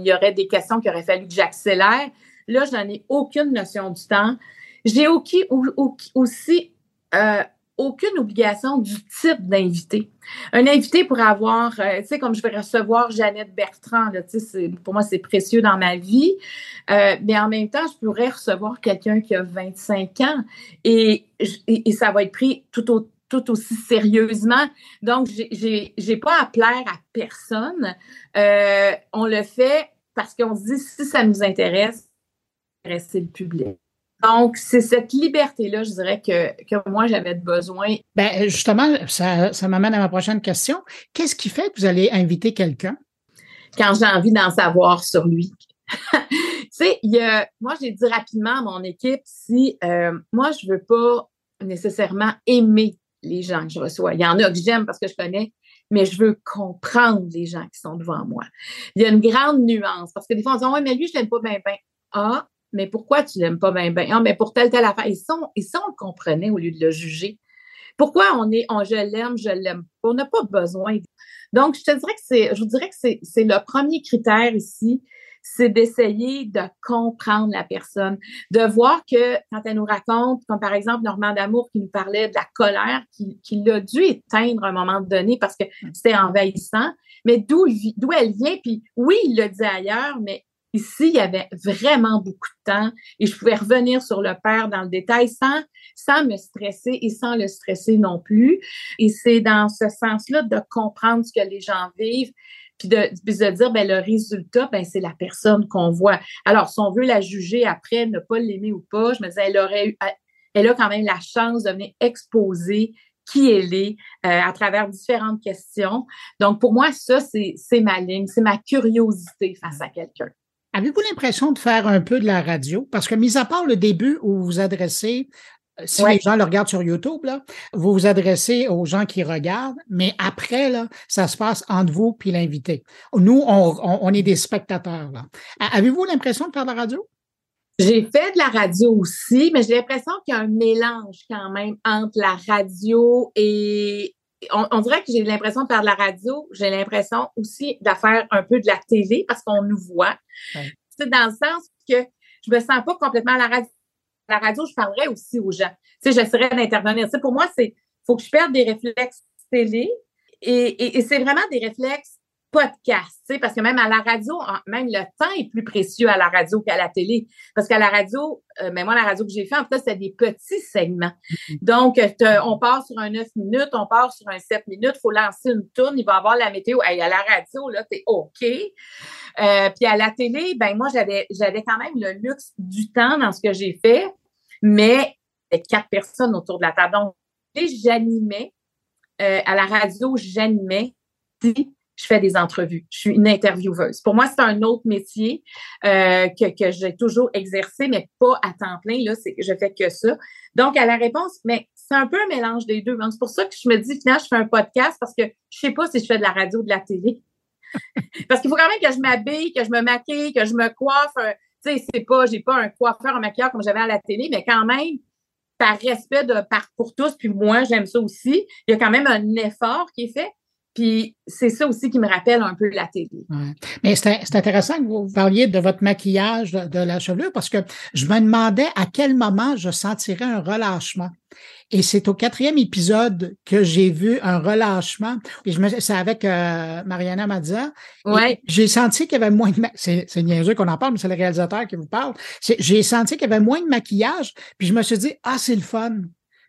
Il y aurait des questions qu'il aurait fallu que j'accélère. Là, je n'en ai aucune notion du temps. J'ai aussi euh, aucune obligation du type d'invité. Un invité pourrait avoir, euh, tu sais, comme je vais recevoir Jeannette Bertrand, là, pour moi, c'est précieux dans ma vie, euh, mais en même temps, je pourrais recevoir quelqu'un qui a 25 ans et, ça va être pris tout, au, tout aussi sérieusement. Donc, j'ai n'ai pas à plaire à personne. Euh, on le fait parce qu'on se dit, si ça nous intéresse, intéresser le public. Donc, c'est cette liberté-là, je dirais, que, que moi, j'avais besoin. Ben, justement, ça, ça m'amène à ma prochaine question. Qu'est-ce qui fait que vous allez inviter quelqu'un? Quand j'ai envie d'en savoir sur lui. tu sais, moi, j'ai dit rapidement à mon équipe, si euh, moi, je veux pas nécessairement aimer les gens que je reçois. Il y en a que j'aime parce que je connais, mais je veux comprendre les gens qui sont devant moi. Il y a une grande nuance parce que des fois, on dit, ouais, mais lui, je l'aime pas bien, bien. Ah, mais pourquoi tu l'aimes pas bien, bien? Ah, mais pour telle, telle affaire. Et ça, on, et ça, on le comprenait au lieu de le juger. Pourquoi on est, on, je l'aime, je l'aime? On n'a pas besoin. Donc, je te dirais que c'est, je vous dirais que c'est, c'est le premier critère ici, c'est d'essayer de comprendre la personne, de voir que quand elle nous raconte, comme par exemple Normand D'Amour qui nous parlait de la colère qu'il qui a dû éteindre à un moment donné parce que c'était envahissant, mais d'où, d'où elle vient, puis oui, il le dit ailleurs, mais Ici, il y avait vraiment beaucoup de temps et je pouvais revenir sur le père dans le détail sans, sans me stresser et sans le stresser non plus. Et c'est dans ce sens-là de comprendre ce que les gens vivent puis de, de dire, ben, le résultat, ben, c'est la personne qu'on voit. Alors, si on veut la juger après, ne pas l'aimer ou pas, je me disais, elle aurait eu, elle a quand même la chance de venir exposer qui elle est euh, à travers différentes questions. Donc, pour moi, ça, c'est ma ligne, c'est ma curiosité face à quelqu'un. Avez-vous l'impression de faire un peu de la radio? Parce que, mis à part le début où vous vous adressez, euh, si les gens le regardent sur YouTube, là, vous vous adressez aux gens qui regardent, mais après, là, ça se passe entre vous puis l'invité. Nous, on, est des spectateurs. Avez-vous l'impression de faire de la radio? J'ai fait de la radio aussi, mais j'ai l'impression qu'il y a un mélange quand même entre la radio et, on, dirait que j'ai l'impression de faire de la radio. J'ai l'impression aussi de faire un peu de la télé parce qu'on nous voit. C'est dans le sens que je me sens pas complètement à la radio. la radio, je parlerais aussi aux gens. Tu sais, j'essaierais d'intervenir. pour moi, c'est faut que je perde des réflexes télé et c'est vraiment des réflexes podcast, tu sais, parce que même à la radio, même le temps est plus précieux à la radio qu'à la télé. Parce qu'à la radio, euh, mais moi, la radio que j'ai fait, en fait, c'était des petits segments. Mm-hmm. Donc, on part sur un 9 minutes, on part sur un 7 minutes, il faut lancer une tourne, il va avoir la météo. à la radio, là, t'es OK. Euh, puis à la télé, ben moi, j'avais, j'avais quand même le luxe du temps dans ce que j'ai fait, mais quatre personnes autour de la table. Donc, j'animais. Euh, à la radio, j'animais je fais des entrevues. Je suis une intervieweuse. Pour moi, c'est un autre métier euh, que, que j'ai toujours exercé, mais pas à temps plein. Là, c'est je fais que ça. Donc, à la réponse, mais c'est un peu un mélange des deux. C'est pour ça que je me dis, finalement, je fais un podcast parce que je sais pas si je fais de la radio ou de la télé. parce qu'il faut quand même que je m'habille, que je me maquille, que je me coiffe. Tu sais, c'est pas, j'ai pas un coiffeur, un maquilleur comme j'avais à la télé, mais quand même, par respect de, par, pour tous, puis moi, j'aime ça aussi, il y a quand même un effort qui est fait. Puis c'est ça aussi qui me rappelle un peu la télé. Ouais. Mais c'est intéressant que vous parliez de votre maquillage de, de, la chevelure parce que je me demandais à quel moment je sentirais un relâchement. Et c'est au quatrième épisode que j'ai vu un relâchement. Et je me, c'est avec euh, Mariana Mazza. Ouais. J'ai senti qu'il y avait moins de, c'est, c'est niaiseux qu'on en parle, mais c'est le réalisateur qui vous parle. J'ai senti qu'il y avait moins de maquillage. Puis je me suis dit, ah, c'est le fun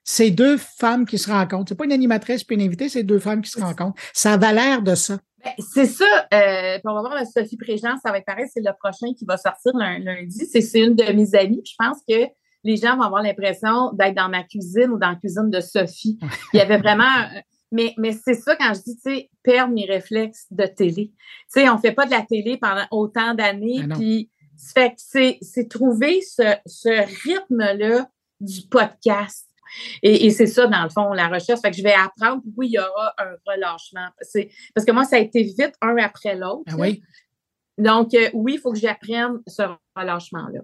c'est deux femmes qui se rencontrent. C'est pas une animatrice puis une invitée, c'est deux femmes qui se rencontrent. Ça a l'air de ça. Ben, c'est ça. Euh, on va voir Sophie Préjean, ça va être pareil, c'est le prochain qui va sortir lundi. C'est une de mes amies. Je pense que les gens vont avoir l'impression d'être dans ma cuisine ou dans la cuisine de Sophie. Il y avait vraiment. Mais, mais c'est ça quand je dis, tu sais, perdre mes réflexes de télé. Tu sais, on fait pas de la télé pendant autant d'années. Ah Puis, fait que c'est trouver ce, ce rythme-là du podcast et, et c'est ça, dans le fond, la recherche. Fait que je vais apprendre, oui, il y aura un relâchement. Parce que moi, ça a été vite, un après l'autre. Ah oui? Donc, euh, oui, il faut que j'apprenne ce relâchement-là.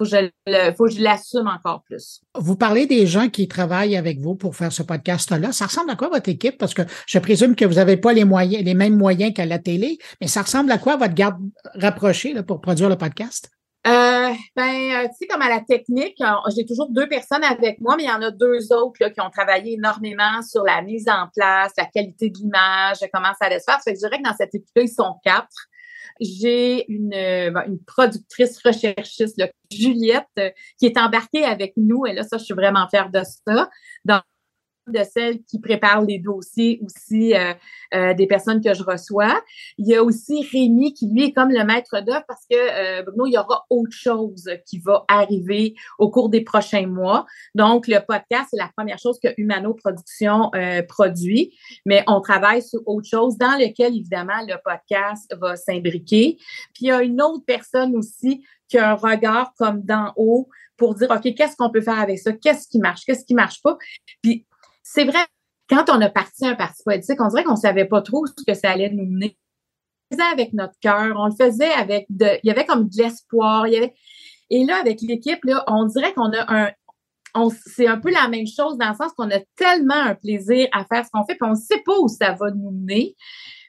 Je, faut que je l'assume encore plus. Vous parlez des gens qui travaillent avec vous pour faire ce podcast-là. Ça ressemble à quoi votre équipe? Parce que je présume que vous n'avez pas les moyens, les mêmes moyens qu'à la télé, mais ça ressemble à quoi votre garde rapprochée là, pour produire le podcast? Euh, ben, tu sais, comme à la technique, j'ai toujours deux personnes avec moi, mais il y en a deux autres là, qui ont travaillé énormément sur la mise en place, la qualité de l'image, comment ça allait se faire. Fait que je dirais que dans cette équipe-là, ils sont quatre. J'ai une, une productrice recherchiste, là, Juliette, qui est embarquée avec nous. Et là, ça, je suis vraiment fière de ça. Dans de celles qui préparent les dossiers aussi euh, euh, des personnes que je reçois. Il y a aussi Rémi qui, lui, est comme le maître d'œuvre parce que, euh, Bruno, il y aura autre chose qui va arriver au cours des prochains mois. Donc, le podcast, c'est la première chose que Humano Production euh, produit, mais on travaille sur autre chose dans lequel, évidemment, le podcast va s'imbriquer. Puis, il y a une autre personne aussi qui a un regard comme d'en haut pour dire, OK, qu'est-ce qu'on peut faire avec ça? Qu'est-ce qui marche? Qu'est-ce qui marche pas? Puis, c'est vrai, quand on a parti un parti politique, on dirait qu'on savait pas trop ce que ça allait nous mener. On le faisait avec notre cœur, on le faisait avec de, il y avait comme de l'espoir, et là, avec l'équipe, on dirait qu'on a un, on, c'est un peu la même chose dans le sens qu'on a tellement un plaisir à faire ce qu'on fait, puis on ne sait pas où ça va nous mener,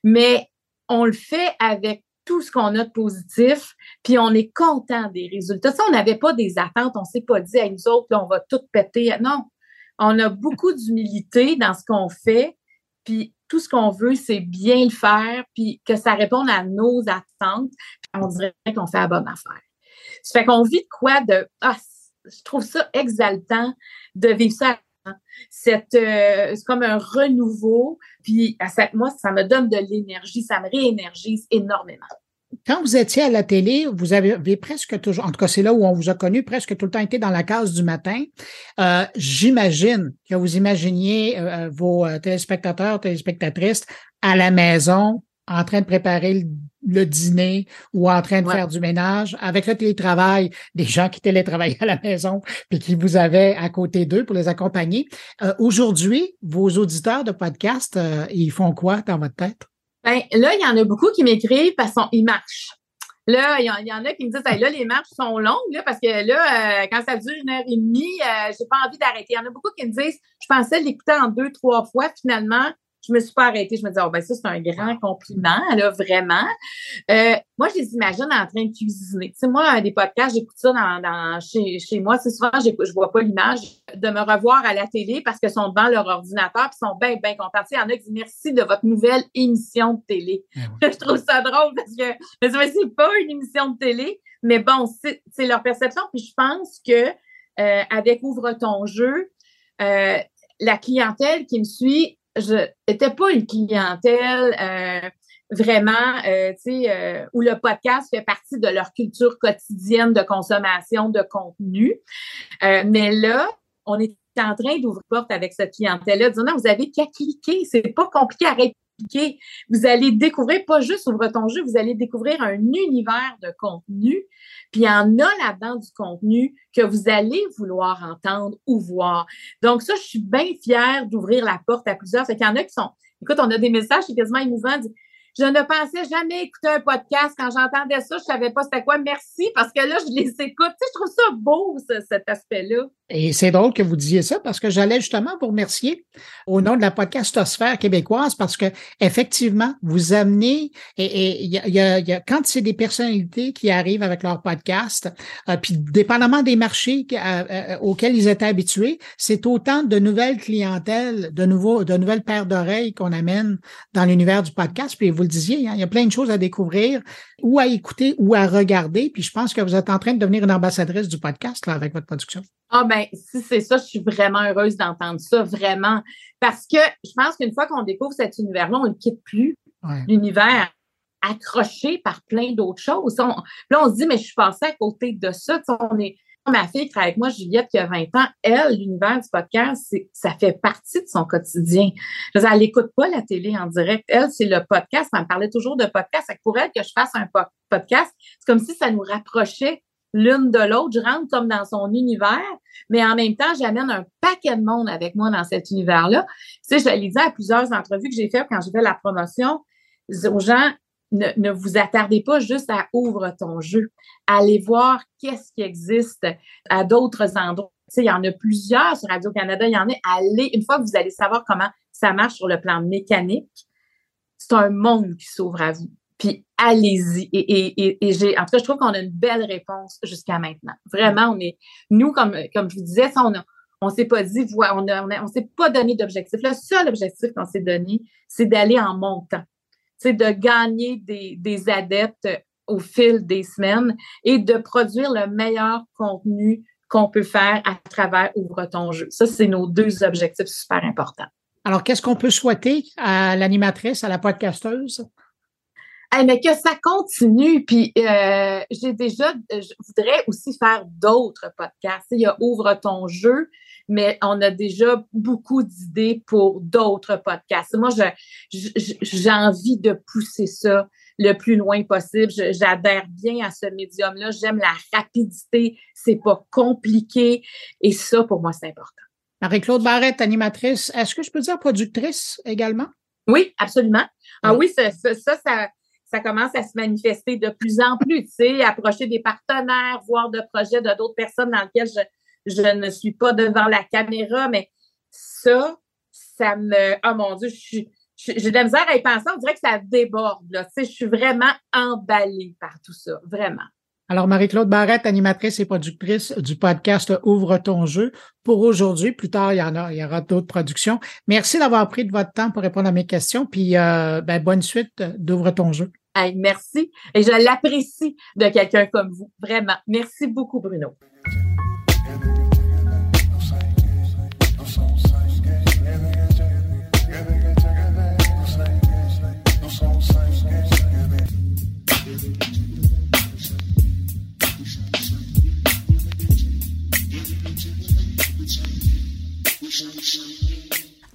mais on le fait avec tout ce qu'on a de positif, puis on est content des résultats. Ça, on n'avait pas des attentes, on s'est pas dit à nous autres, là, on va tout péter. Non, on a beaucoup d'humilité dans ce qu'on fait, puis tout ce qu'on veut, c'est bien le faire, puis que ça réponde à nos attentes. On dirait qu'on fait la bonne affaire. Ça fait qu'on vit de quoi de ah, je trouve ça exaltant de vivre ça. C'est euh, comme un renouveau, puis à cette, moi, ça me donne de l'énergie, ça me réénergise énormément quand vous étiez à la télé, vous avez presque toujours, en tout cas c'est là où on vous a connu, presque tout le temps été dans la case du matin. Euh, J'imagine que vous imaginiez euh, euh vos téléspectateurs, téléspectatrices à la maison, en train de préparer le, dîner ou en train de Ouais. faire du ménage, avec le télétravail, des gens qui télétravaillaient à la maison puis qui vous avaient à côté d'eux pour les accompagner. Euh, Aujourd'hui, vos auditeurs de podcast, euh, ils font quoi dans votre tête? Ben, là, il y en a beaucoup qui m'écrivent parce qu'ils marchent. Là, il y, en, a qui me disent, là, les marches sont longues, là, parce que là, euh, quand ça dure une heure et demie, euh, j'ai pas envie d'arrêter. Il y en a beaucoup qui me disent, je pensais l'écouter en deux, trois fois. Finalement, je me suis pas arrêtée. Je me dis, oh, ben, ça, c'est un grand compliment, là, vraiment. Euh, moi, je les imagine en train de cuisiner. Tu sais, moi, des podcasts, j'écoute ça dans, dans, chez, chez moi. C'est souvent, je vois pas l'image de me revoir à la télé parce qu'ils sont devant leur ordinateur puis sont bien, bien contents. Tu sais, il y en a qui disent merci de votre nouvelle émission de télé. je trouve ça drôle parce que mais c'est c'est pas une émission de télé, mais bon, c'est c'est leur perception. Puis je pense que euh, avec Ouvre ton jeu, euh, la clientèle qui me suit, je n'étais pas une clientèle euh, vraiment, euh, tu sais, euh, où le podcast fait partie de leur culture quotidienne de consommation de contenu. Euh, mais là, on est en train d'ouvrir porte avec cette clientèle-là, disant non, vous avez qu'à cliquer, c'est pas compliqué à Vous allez découvrir, pas juste Ouvre ton jeu, vous allez découvrir un univers de contenu. Puis il y en a là-dedans du contenu que vous allez vouloir entendre ou voir. Donc ça, je suis bien fière d'ouvrir la porte à plusieurs. Fait qu'il y en a qui sont, écoute, on a des messages sont quasiment émouvants. dit, je ne pensais jamais écouter un podcast. Quand j'entendais ça, je savais pas c'était quoi. Merci, parce que là, je les écoute. Tu sais, je trouve ça beau, cet aspect-là. Et c'est drôle que vous disiez ça parce que j'allais justement vous remercier au nom de la podcastosphère québécoise parce que effectivement, vous amenez et il y a, y a, quand c'est des personnalités qui arrivent avec leur podcast, euh, puis dépendamment des marchés euh, euh, auxquels ils étaient habitués, c'est autant de nouvelles clientèles, de nouveaux, de nouvelles paires d'oreilles qu'on amène dans l'univers du podcast. Puis vous le disiez, hein, il y a plein de choses à découvrir, ou à écouter, ou à regarder. Puis je pense que vous êtes en train de devenir une ambassadrice du podcast là, avec votre production. Ah ben, si c'est ça, je suis vraiment heureuse d'entendre ça, vraiment. Parce que je pense qu'une fois qu'on découvre cet univers-là, on ne quitte plus. L'univers accroché par plein d'autres choses. là, on se dit, mais je suis passée à côté de ça. on est, ma fille qui travaille avec moi, Juliette, qui a 20 ans, elle, l'univers du podcast, ça fait partie de son quotidien. Je veux dire, elle n'écoute pas la télé en direct. Elle, c'est le podcast. Elle me parlait toujours de podcast. Pour elle, que je fasse un podcast, c'est comme si ça nous rapprochait l'une de l'autre. Je rentre comme dans son univers, mais en même temps, j'amène un paquet de monde avec moi dans cet univers-là. Tu sais, je l'ai dit à plusieurs entrevues que j'ai faites quand j'ai fait la promotion aux gens, ne, vous attardez pas juste à ouvre ton jeu. Allez voir qu'est-ce qui existe à d'autres endroits. Tu sais, il y en a plusieurs sur Radio-Canada, il y en a. Allez, une fois que vous allez savoir comment ça marche sur le plan mécanique, c'est un monde qui s'ouvre à vous puis allez-y. Et, j'ai, en tout cas, je trouve qu'on a une belle réponse jusqu'à maintenant. Vraiment, on est, nous, comme, comme je vous disais, on a, on s'est pas dit, on a, on, s'est pas donné d'objectif. Le seul objectif qu'on s'est donné, c'est d'aller en montant. C'est de gagner des, des adeptes au fil des semaines et de produire le meilleur contenu qu'on peut faire à travers Ouvre ton jeu. Ça, c'est nos deux objectifs super importants. Alors, qu'est-ce qu'on peut souhaiter à l'animatrice, à la podcasteuse? Mais que ça continue. Puis euh, j'ai déjà, je voudrais aussi faire d'autres podcasts. Il y a Ouvre ton jeu, mais on a déjà beaucoup d'idées pour d'autres podcasts. Moi, j'ai envie de pousser ça le plus loin possible. J'adhère bien à ce médium-là. J'aime la rapidité. C'est pas compliqué. Et ça, pour moi, c'est important. Marie-Claude Barrette, animatrice. Est-ce que je peux dire productrice également? Oui, absolument. Ah oui, ça, ça, ça, ça commence à se manifester de plus en plus, tu sais, approcher des partenaires, voir de projets de d'autres personnes dans lesquelles je, je ne suis pas devant la caméra, mais ça, ça me, oh mon Dieu, je j'ai de la misère à y penser, on dirait que ça déborde, là, tu sais, je suis vraiment emballée par tout ça, vraiment. Alors, Marie-Claude Barrette, animatrice et productrice du podcast Ouvre ton jeu. Pour aujourd'hui, plus tard, il y en a, il y aura d'autres productions. Merci d'avoir pris de votre temps pour répondre à mes questions. Puis, euh, ben, bonne suite d'Ouvre ton jeu merci. Et je l'apprécie de quelqu'un comme vous. Vraiment. Merci beaucoup, Bruno.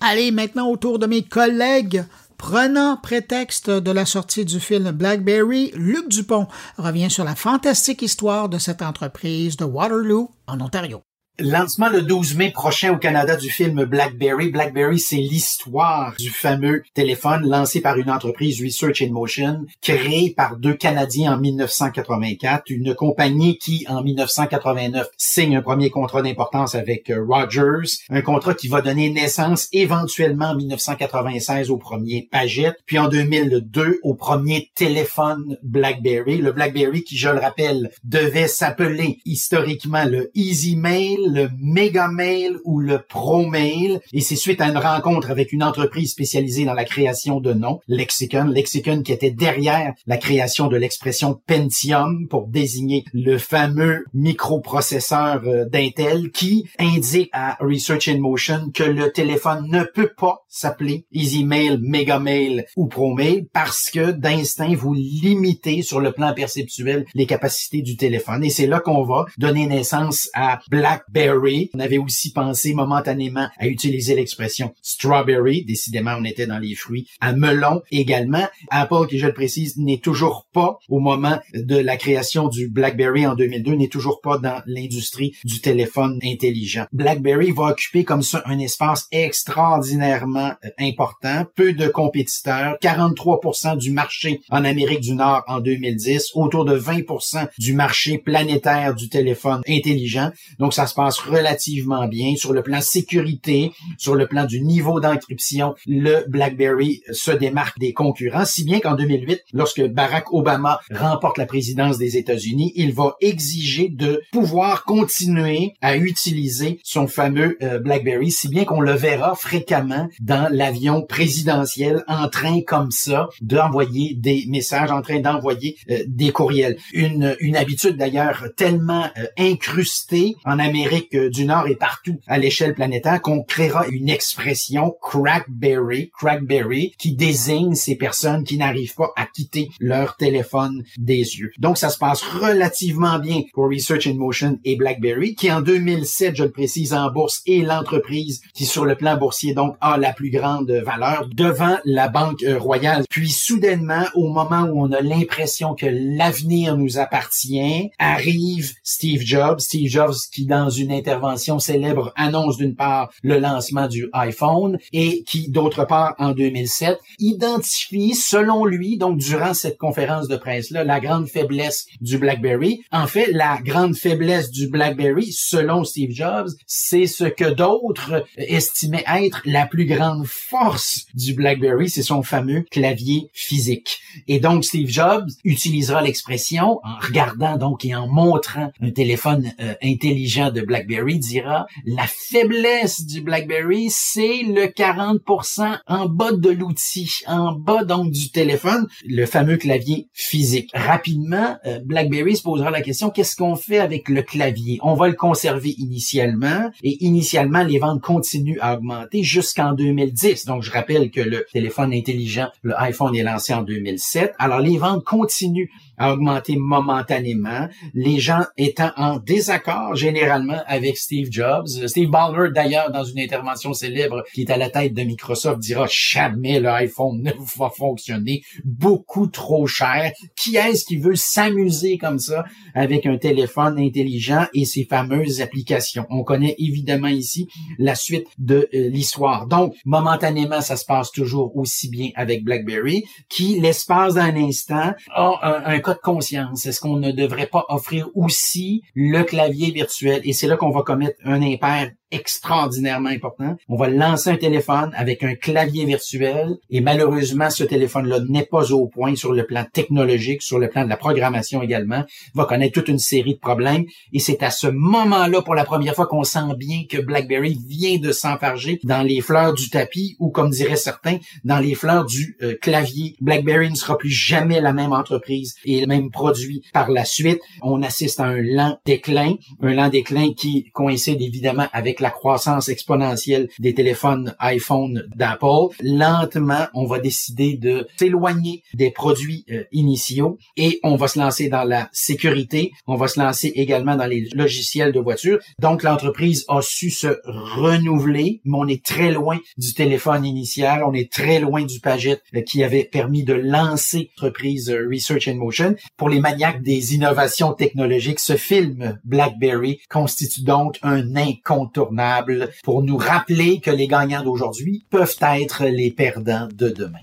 Allez, maintenant autour de mes collègues Prenant prétexte de la sortie du film Blackberry, Luc Dupont revient sur la fantastique histoire de cette entreprise de Waterloo, en Ontario. Lancement le 12 mai prochain au Canada du film BlackBerry. BlackBerry, c'est l'histoire du fameux téléphone lancé par une entreprise Research in Motion, créé par deux Canadiens en 1984, une compagnie qui, en 1989, signe un premier contrat d'importance avec euh, Rogers, un contrat qui va donner naissance éventuellement en 1996 au premier Paget, puis en 2002 au premier téléphone BlackBerry. Le BlackBerry qui, je le rappelle, devait s'appeler historiquement le Easy Mail le Mega Mail ou le Pro Mail. Et c'est suite à une rencontre avec une entreprise spécialisée dans la création de noms, Lexicon. Lexicon qui était derrière la création de l'expression Pentium pour désigner le fameux microprocesseur euh, d'Intel qui indique à Research in Motion que le téléphone ne peut pas s'appeler Easy Mail, Mega Mail ou Pro Mail parce que d'instinct vous limitez sur le plan perceptuel les capacités du téléphone. Et c'est là qu'on va donner naissance à Black Berry. On avait aussi pensé momentanément à utiliser l'expression strawberry. Décidément, on était dans les fruits. À melon également. Apple, qui je le précise, n'est toujours pas au moment de la création du BlackBerry en 2002, n'est toujours pas dans l'industrie du téléphone intelligent. BlackBerry va occuper comme ça un espace extraordinairement euh, important. Peu de compétiteurs. 43% du marché en Amérique du Nord en 2010. Autour de 20% du marché planétaire du téléphone intelligent. Donc, ça se passe relativement bien sur le plan sécurité, sur le plan du niveau d'encryption. Le BlackBerry se démarque des concurrents, si bien qu'en 2008, lorsque Barack Obama remporte la présidence des États-Unis, il va exiger de pouvoir continuer à utiliser son fameux euh, BlackBerry, si bien qu'on le verra fréquemment dans l'avion présidentiel en train comme ça d'envoyer des messages, en train d'envoyer euh, des courriels. Une, une habitude d'ailleurs tellement euh, incrustée en Amérique du Nord et partout à l'échelle planétaire qu'on créera une expression crackberry, crackberry, qui désigne ces personnes qui n'arrivent pas à quitter leur téléphone des yeux. Donc ça se passe relativement bien pour Research in Motion et BlackBerry, qui en 2007, je le précise, en bourse est l'entreprise qui sur le plan boursier donc a la plus grande valeur devant la Banque Royale. Puis soudainement, au moment où on a l'impression que l'avenir nous appartient, arrive Steve Jobs, Steve Jobs qui dans une intervention célèbre annonce d'une part le lancement du iPhone et qui d'autre part en 2007 identifie selon lui donc durant cette conférence de presse là la grande faiblesse du BlackBerry. En fait, la grande faiblesse du BlackBerry selon Steve Jobs, c'est ce que d'autres estimaient être la plus grande force du BlackBerry, c'est son fameux clavier physique. Et donc Steve Jobs utilisera l'expression en regardant donc et en montrant un téléphone euh, intelligent de BlackBerry dira la faiblesse du BlackBerry, c'est le 40% en bas de l'outil, en bas donc du téléphone, le fameux clavier physique. Rapidement, euh, BlackBerry se posera la question qu'est-ce qu'on fait avec le clavier? On va le conserver initialement et initialement les ventes continuent à augmenter jusqu'en 2010. Donc je rappelle que le téléphone intelligent, le iPhone est lancé en 2007. Alors les ventes continuent à augmenter momentanément, les gens étant en désaccord généralement avec Steve Jobs. Steve Ballmer, d'ailleurs, dans une intervention célèbre qui est à la tête de Microsoft, dira jamais l'iPhone ne va fonctionner, beaucoup trop cher. Qui est-ce qui veut s'amuser comme ça avec un téléphone intelligent et ses fameuses applications? On connaît évidemment ici la suite de euh, l'histoire. Donc, momentanément, ça se passe toujours aussi bien avec BlackBerry, qui, l'espace d'un instant, a un cas de conscience. Est-ce qu'on ne devrait pas offrir aussi le clavier virtuel? Et c'est là qu'on va commettre un impair extraordinairement important. On va lancer un téléphone avec un clavier virtuel et malheureusement, ce téléphone-là n'est pas au point sur le plan technologique, sur le plan de la programmation également, va connaître toute une série de problèmes et c'est à ce moment-là, pour la première fois, qu'on sent bien que BlackBerry vient de s'enfarger dans les fleurs du tapis ou, comme diraient certains, dans les fleurs du euh, clavier. BlackBerry ne sera plus jamais la même entreprise et le même produit par la suite. On assiste à un lent déclin, un lent déclin qui coïncide évidemment avec la croissance exponentielle des téléphones iPhone d'Apple, lentement, on va décider de s'éloigner des produits euh, initiaux et on va se lancer dans la sécurité, on va se lancer également dans les logiciels de voiture. Donc, l'entreprise a su se renouveler, mais on est très loin du téléphone initial, on est très loin du Paget euh, qui avait permis de lancer l'entreprise euh, Research in Motion. Pour les maniaques des innovations technologiques, ce film BlackBerry constitue donc un incontournable pour nous rappeler que les gagnants d'aujourd'hui peuvent être les perdants de demain.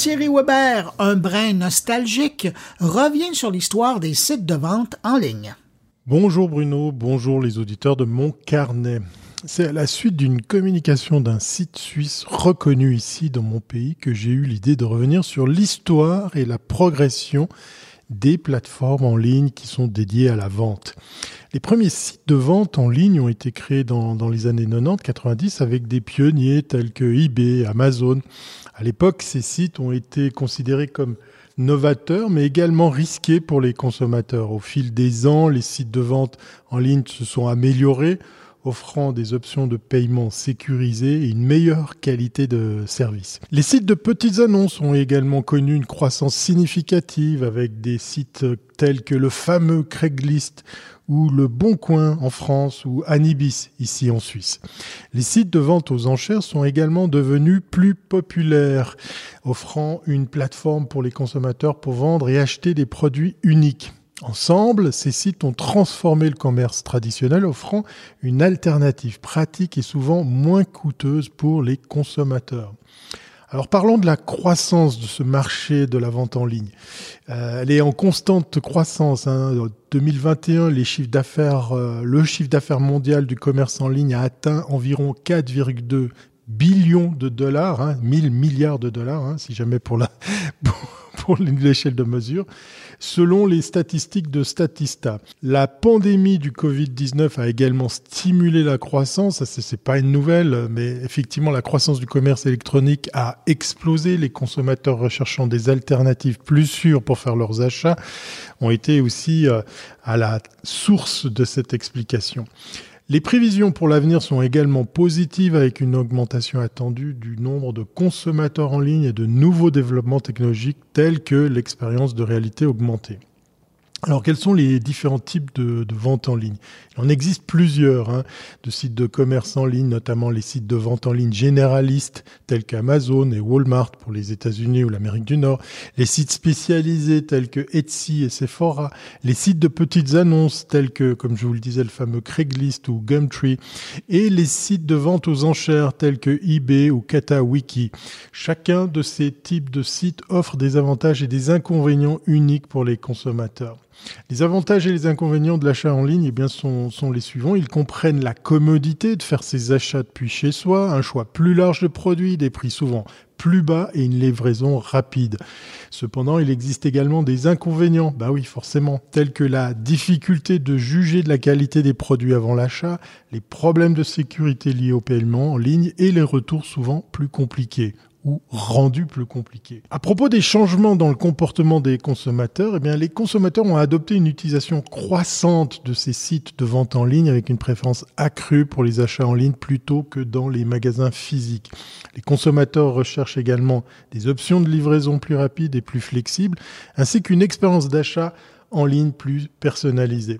Thierry Weber, un brin nostalgique, revient sur l'histoire des sites de vente en ligne. Bonjour Bruno, bonjour les auditeurs de mon carnet. C'est à la suite d'une communication d'un site suisse reconnu ici dans mon pays que j'ai eu l'idée de revenir sur l'histoire et la progression des plateformes en ligne qui sont dédiées à la vente. Les premiers sites de vente en ligne ont été créés dans, dans les années 90-90 avec des pionniers tels que eBay, Amazon, À l'époque, ces sites ont été considérés comme novateurs, mais également risqués pour les consommateurs. Au fil des ans, les sites de vente en ligne se sont améliorés, offrant des options de paiement sécurisées et une meilleure qualité de service. Les sites de petites annonces ont également connu une croissance significative avec des sites tels que le fameux Craigslist ou Le Bon Coin en France ou Anibis ici en Suisse. Les sites de vente aux enchères sont également devenus plus populaires, offrant une plateforme pour les consommateurs pour vendre et acheter des produits uniques. Ensemble, ces sites ont transformé le commerce traditionnel, offrant une alternative pratique et souvent moins coûteuse pour les consommateurs. Alors parlons de la croissance de ce marché de la vente en ligne. Euh, elle est en constante croissance. Hein. En 2021, les chiffres d'affaires, euh, le chiffre d'affaires mondial du commerce en ligne a atteint environ 4,2 billions de dollars, hein, 1000 milliards de dollars, hein, si jamais pour la pour l'échelle de mesure selon les statistiques de Statista. La pandémie du Covid-19 a également stimulé la croissance, c'est pas une nouvelle, mais effectivement la croissance du commerce électronique a explosé, les consommateurs recherchant des alternatives plus sûres pour faire leurs achats ont été aussi euh, à la source de cette explication. Les prévisions pour l'avenir sont également positives avec une augmentation attendue du nombre de consommateurs en ligne et de nouveaux développements technologiques tels que l'expérience de réalité augmentée. Alors, quels sont les différents types de, de vente en ligne? Il en existe plusieurs, hein, de sites de commerce en ligne, notamment les sites de vente en ligne généralistes tels qu'Amazon et Walmart pour les États-Unis ou l'Amérique du Nord, les sites spécialisés tels que Etsy et Sephora, les sites de petites annonces tels que, comme je vous le disais, le fameux Craigslist ou Gumtree, et les sites de vente aux enchères tels que eBay ou KataWiki. Chacun de ces types de sites offre des avantages et des inconvénients uniques pour les consommateurs. Les avantages et les inconvénients de l'achat en ligne eh bien, sont, sont, les suivants. Ils comprennent la commodité de faire ses achats depuis chez soi, un choix plus large de produits, des prix souvent plus bas et une livraison rapide. Cependant, il existe également des inconvénients, bah oui, forcément, tels que la difficulté de juger de la qualité des produits avant l'achat, les problèmes de sécurité liés au paiement en ligne et les retours souvent plus compliqués ou rendu plus compliqué. À propos des changements dans le comportement des consommateurs, eh bien, les consommateurs ont adopté une utilisation croissante de ces sites de vente en ligne avec une préférence accrue pour les achats en ligne plutôt que dans les magasins physiques. Les consommateurs recherchent également des options de livraison plus rapides et plus flexibles, ainsi qu'une expérience d'achat en ligne plus personnalisée.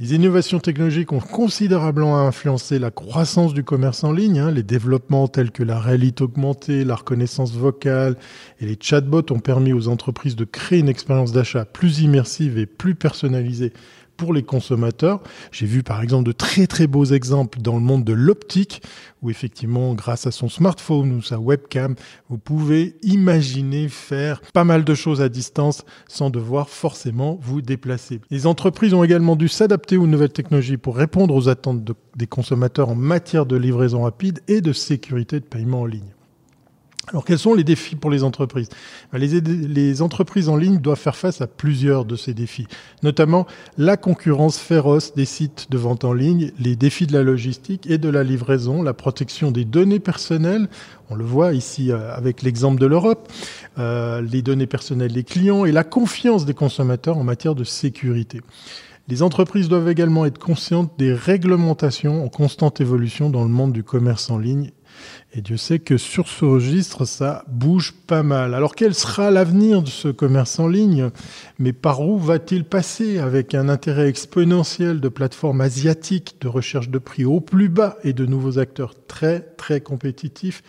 Les innovations technologiques ont considérablement influencé la croissance du commerce en ligne. Hein. Les développements tels que la réalité augmentée, la reconnaissance vocale et les chatbots ont permis aux entreprises de créer une expérience d'achat plus immersive et plus personnalisée pour les consommateurs. J'ai vu par exemple de très très beaux exemples dans le monde de l'optique où effectivement grâce à son smartphone ou sa webcam, vous pouvez imaginer faire pas mal de choses à distance sans devoir forcément vous déplacer. Les entreprises ont également dû s'adapter aux nouvelles technologies pour répondre aux attentes des consommateurs en matière de livraison rapide et de sécurité de paiement en ligne. Alors quels sont les défis pour les entreprises? Ben, les, entreprises en ligne doivent faire face à plusieurs de ces défis, notamment la concurrence féroce des sites de vente en ligne, les défis de la logistique et de la livraison, la protection des données personnelles, on le voit ici euh, avec l'exemple de l'Europe, euh, les données personnelles des clients et la confiance des consommateurs en matière de sécurité. Les entreprises doivent également être conscientes des réglementations en constante évolution dans le monde du commerce en ligne et Dieu sait que sur ce registre, ça bouge pas mal. Alors quel sera l'avenir de ce commerce en ligne? Mais par où va-t-il passer avec un intérêt exponentiel de plateformes asiatiques de recherche de prix au plus bas et de nouveaux acteurs très très compétitifs?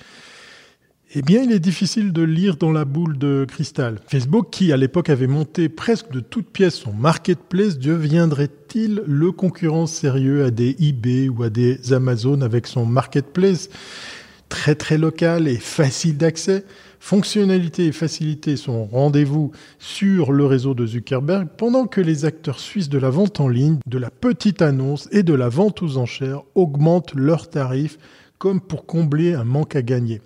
Eh bien, il est difficile de lire dans la boule de cristal. Facebook, qui à l'époque avait monté presque de toutes pièces son marketplace, deviendrait-il le concurrent sérieux à des eBay ou à des Amazon avec son marketplace très très local et facile d'accès? Fonctionnalité et facilité sont rendez-vous sur le réseau de Zuckerberg, pendant que les acteurs suisses de la vente en ligne, de la petite annonce et de la vente aux enchères augmentent leurs tarifs comme pour combler un manque à gagner.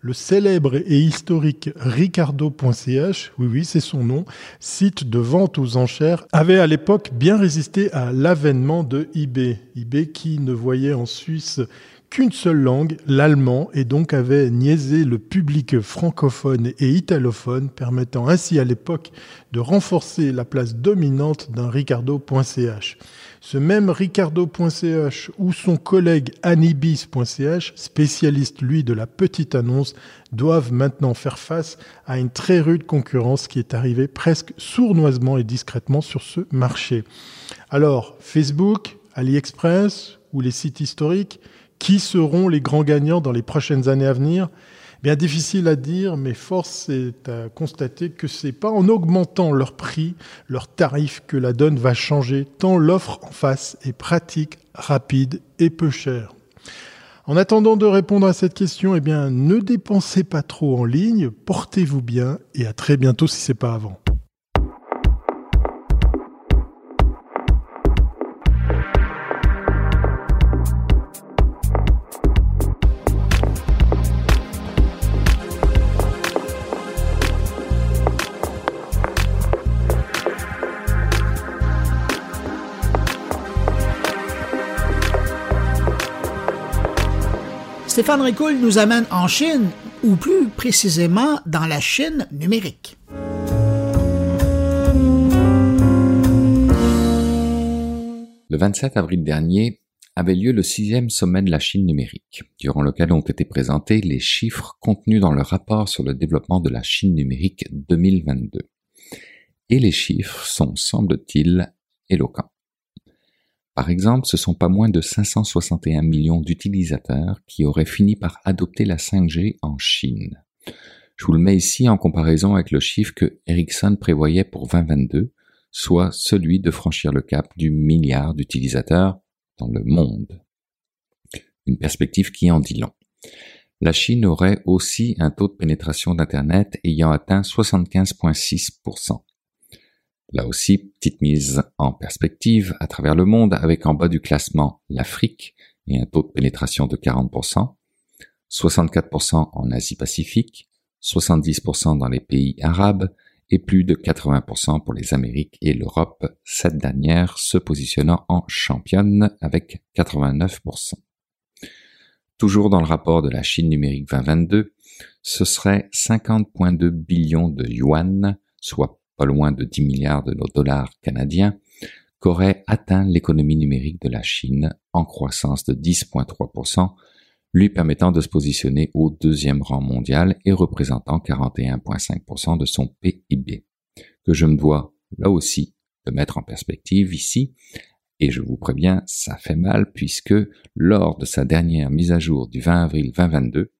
Le célèbre et historique Ricardo.ch, oui oui c'est son nom, site de vente aux enchères, avait à l'époque bien résisté à l'avènement de eBay. eBay qui ne voyait en Suisse qu'une seule langue, l'allemand, et donc avait niaisé le public francophone et italophone, permettant ainsi à l'époque de renforcer la place dominante d'un Ricardo.ch. Ce même Ricardo.ch ou son collègue Anibis.ch, spécialiste lui de la petite annonce, doivent maintenant faire face à une très rude concurrence qui est arrivée presque sournoisement et discrètement sur ce marché. Alors, Facebook, AliExpress ou les sites historiques, qui seront les grands gagnants dans les prochaines années à venir? Bien difficile à dire, mais force est à constater que c'est pas en augmentant leur prix, leur tarif que la donne va changer, tant l'offre en face est pratique, rapide et peu chère. En attendant de répondre à cette question, eh bien, ne dépensez pas trop en ligne, portez-vous bien et à très bientôt si c'est pas avant. Stéphane Ricoul nous amène en Chine, ou plus précisément dans la Chine numérique. Le 27 avril dernier avait lieu le sixième sommet de la Chine numérique, durant lequel ont été présentés les chiffres contenus dans le rapport sur le développement de la Chine numérique 2022. Et les chiffres sont, semble-t-il, éloquents. Par exemple, ce sont pas moins de 561 millions d'utilisateurs qui auraient fini par adopter la 5G en Chine. Je vous le mets ici en comparaison avec le chiffre que Ericsson prévoyait pour 2022, soit celui de franchir le cap du milliard d'utilisateurs dans le monde. Une perspective qui en dit long. La Chine aurait aussi un taux de pénétration d'Internet ayant atteint 75,6%. Là aussi, petite mise en perspective à travers le monde avec en bas du classement l'Afrique et un taux de pénétration de 40%, 64% en Asie-Pacifique, 70% dans les pays arabes et plus de 80% pour les Amériques et l'Europe, cette dernière se positionnant en championne avec 89%. Toujours dans le rapport de la Chine numérique 2022, ce serait 50,2 billions de yuan, soit pas loin de 10 milliards de nos dollars canadiens, qu'aurait atteint l'économie numérique de la Chine en croissance de 10,3%, lui permettant de se positionner au deuxième rang mondial et représentant 41,5% de son PIB, que je me dois là aussi de mettre en perspective ici, et je vous préviens, ça fait mal puisque lors de sa dernière mise à jour du 20 avril 2022,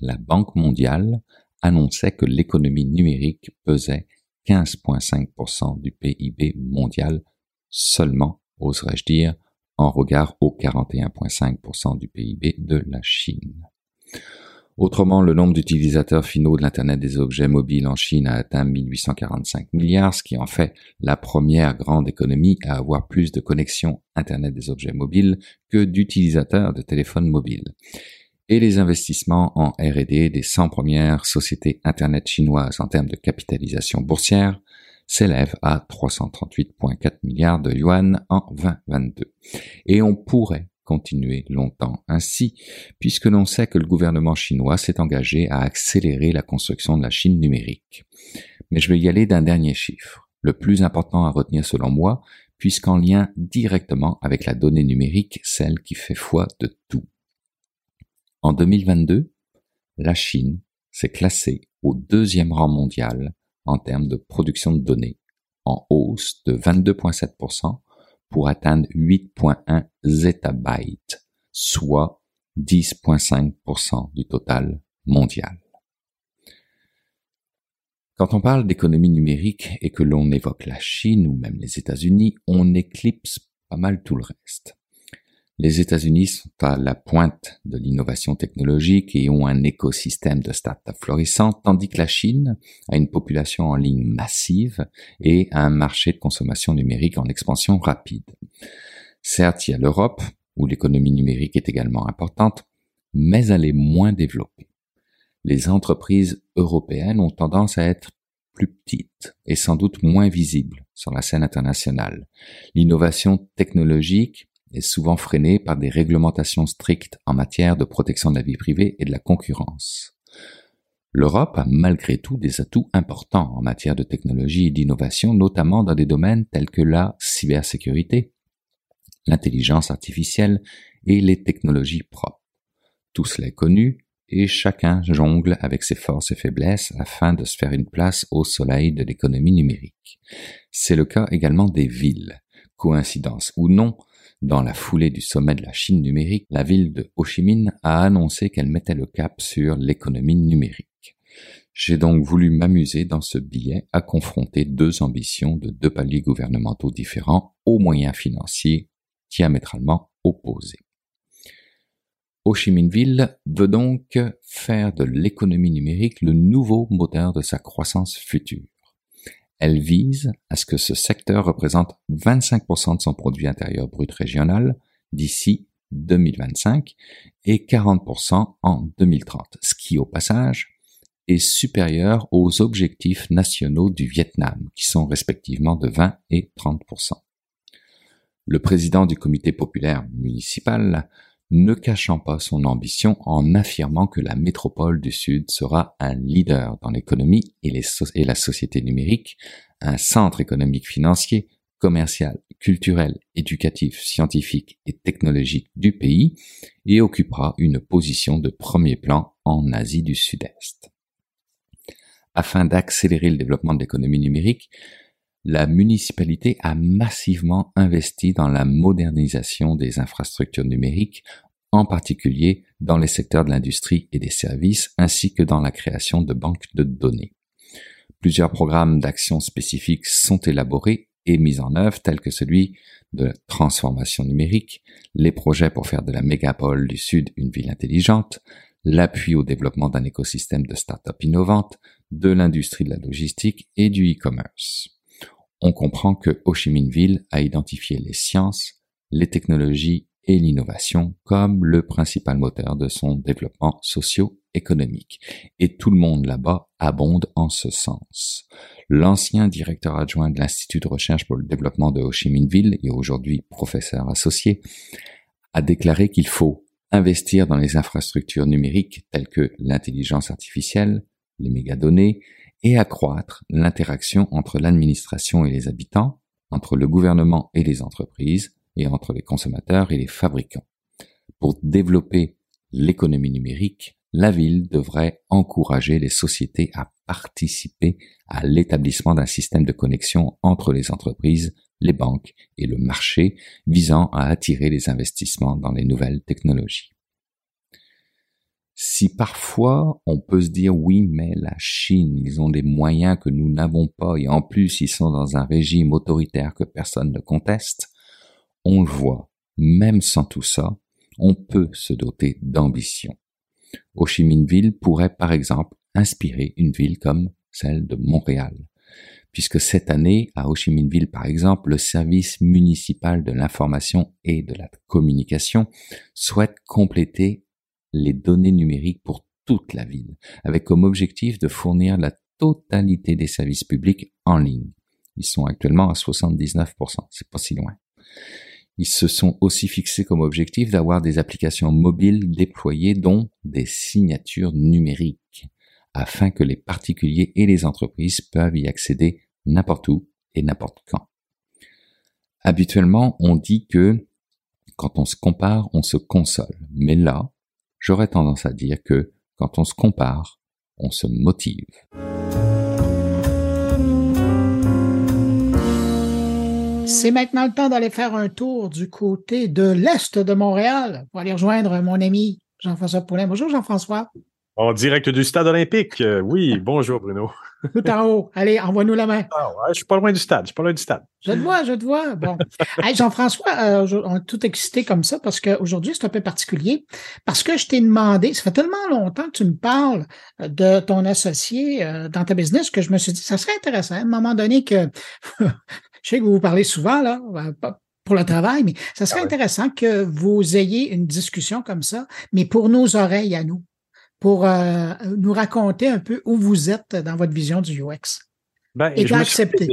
la Banque mondiale annonçait que l'économie numérique pesait 15,5% du PIB mondial seulement, oserais-je dire, en regard aux 41,5% du PIB de la Chine. Autrement, le nombre d'utilisateurs finaux de l'Internet des objets mobiles en Chine a atteint 1845 milliards, ce qui en fait la première grande économie à avoir plus de connexions Internet des objets mobiles que d'utilisateurs de téléphones mobiles et les investissements en R&D des 100 premières sociétés Internet chinoises en termes de capitalisation boursière s'élèvent à 338,4 milliards de yuan en 2022. Et on pourrait continuer longtemps ainsi, puisque l'on sait que le gouvernement chinois s'est engagé à accélérer la construction de la Chine numérique. Mais je vais y aller d'un dernier chiffre, le plus important à retenir selon moi, puisqu'en lien directement avec la donnée numérique, celle qui fait foi de tout. En 2022, la Chine s'est classée au deuxième rang mondial en termes de production de données, en hausse de 22,7% pour atteindre 8,1 zettabytes, soit 10,5% du total mondial. Quand on parle d'économie numérique et que l'on évoque la Chine ou même les États-Unis, on éclipse pas mal tout le reste. Les États-Unis sont à la pointe de l'innovation technologique et ont un écosystème de start-up florissant, tandis que la Chine a une population en ligne massive et un marché de consommation numérique en expansion rapide. Certes, il y a l'Europe, où l'économie numérique est également importante, mais elle est moins développée. Les entreprises européennes ont tendance à être plus petites et sans doute moins visibles sur la scène internationale. L'innovation technologique est souvent freinée par des réglementations strictes en matière de protection de la vie privée et de la concurrence. L'Europe a malgré tout des atouts importants en matière de technologie et d'innovation, notamment dans des domaines tels que la cybersécurité, l'intelligence artificielle et les technologies propres. Tout cela est connu et chacun jongle avec ses forces et faiblesses afin de se faire une place au soleil de l'économie numérique. C'est le cas également des villes. Coïncidence ou non, dans la foulée du sommet de la Chine numérique, la ville de Ho Chi Minh a annoncé qu'elle mettait le cap sur l'économie numérique. J'ai donc voulu m'amuser dans ce billet à confronter deux ambitions de deux paliers gouvernementaux différents aux moyens financiers diamétralement opposés. Ho Chi Minh Ville veut donc faire de l'économie numérique le nouveau moteur de sa croissance future. Elle vise à ce que ce secteur représente 25% de son produit intérieur brut régional d'ici 2025 et 40% en 2030, ce qui au passage est supérieur aux objectifs nationaux du Vietnam, qui sont respectivement de 20 et 30%. Le président du comité populaire municipal ne cachant pas son ambition en affirmant que la métropole du Sud sera un leader dans l'économie et, la société numérique, un centre économique financier, commercial, culturel, éducatif, scientifique et technologique du pays et occupera une position de premier plan en Asie du Sud-Est. Afin d'accélérer le développement de l'économie numérique, la municipalité a massivement investi dans la modernisation des infrastructures numériques, en particulier dans les secteurs de l'industrie et des services, ainsi que dans la création de banques de données. Plusieurs programmes d'action spécifiques sont élaborés et mis en œuvre, tels que celui de la transformation numérique, les projets pour faire de la mégapole du Sud une ville intelligente, l'appui au développement d'un écosystème de start-up innovantes, de l'industrie de la logistique et du e-commerce on comprend que Ho Chi Minh Ville a identifié les sciences, les technologies et l'innovation comme le principal moteur de son développement socio-économique. Et tout le monde là-bas abonde en ce sens. L'ancien directeur adjoint de l'Institut de recherche pour le développement de Ho Chi Minh Ville et aujourd'hui professeur associé a déclaré qu'il faut investir dans les infrastructures numériques telles que l'intelligence artificielle, les mégadonnées et accroître l'interaction entre l'administration et les habitants, entre le gouvernement et les entreprises, et entre les consommateurs et les fabricants. Pour développer l'économie numérique, la ville devrait encourager les sociétés à participer à l'établissement d'un système de connexion entre les entreprises, les banques et le marché visant à attirer les investissements dans les nouvelles technologies. Si parfois on peut se dire oui, mais la Chine, ils ont des moyens que nous n'avons pas et en plus ils sont dans un régime autoritaire que personne ne conteste, on le voit, même sans tout ça, on peut se doter d'ambition. Ho Chi Minh Ville pourrait par exemple inspirer une ville comme celle de Montréal, puisque cette année, à Ho Chi Minh Ville par exemple, le service municipal de l'information et de la communication souhaite compléter les données numériques pour toute la ville, avec comme objectif de fournir la totalité des services publics en ligne. Ils sont actuellement à 79%, c'est pas si loin. Ils se sont aussi fixés comme objectif d'avoir des applications mobiles déployées dont des signatures numériques, afin que les particuliers et les entreprises peuvent y accéder n'importe où et n'importe quand. Habituellement, on dit que quand on se compare, on se console. Mais là, j'aurais tendance à dire que quand on se compare, on se motive. C'est maintenant le temps d'aller faire un tour du côté de l'Est de Montréal pour aller rejoindre mon ami Jean-François Poulin. Bonjour Jean-François. En direct du stade olympique. Euh, oui, bonjour Bruno. Tout en haut. Allez, envoie-nous la main. Ah ouais, je suis pas loin du stade. Je suis pas loin du stade. Je te vois, je te vois. Bon. Jean-François, euh, on est tout excité comme ça parce qu'aujourd'hui, c'est un peu particulier. Parce que je t'ai demandé, ça fait tellement longtemps que tu me parles euh, de ton associé dans ta business que je me suis dit, ça serait intéressant à un moment donné que je sais que vous vous parlez souvent, là, pour le travail, mais ça serait ah intéressant que vous ayez une discussion comme ça, mais pour nos oreilles à nous pour euh, nous raconter un peu où vous êtes dans votre vision du UX. Ben, Et fait accepté?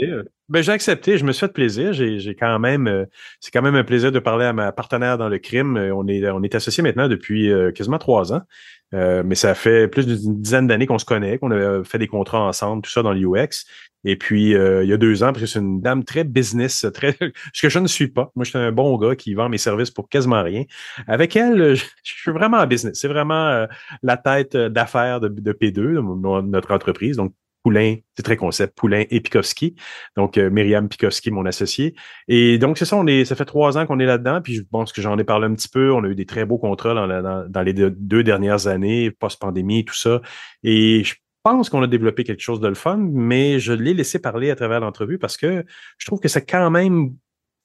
Ben, j'ai accepté, je me suis fait plaisir. J'ai, j'ai quand même, euh, c'est quand même un plaisir de parler à ma partenaire dans le crime. Euh, On est, on est associés maintenant depuis euh, quasiment trois ans. Mais ça fait plus d'une dizaine d'années qu'on se connaît, qu'on a fait des contrats ensemble, tout ça dans l'UX. Et puis, euh, il y a deux ans, parce que c'est une dame très business, très ce que je ne suis pas. Moi, je suis un bon gars qui vend mes services pour quasiment rien. Avec elle, je, suis vraiment en business. C'est vraiment euh, la tête euh, d'affaires de, de P2, de notre entreprise. Donc, Poulain, c'est très concept, Poulain et Pikowski. Donc, euh, Myriam Pikowski, mon associé. Et donc, c'est ça, on est, ça fait trois ans qu'on est là-dedans. Puis, je pense que j'en ai parlé un petit peu. On a eu des très beaux contrats dans, les deux, deux dernières années, post-pandémie, tout ça. Et je pense qu'on a développé quelque chose de le fun, mais je l'ai laissé parler à travers l'entrevue parce que je trouve que c'est quand même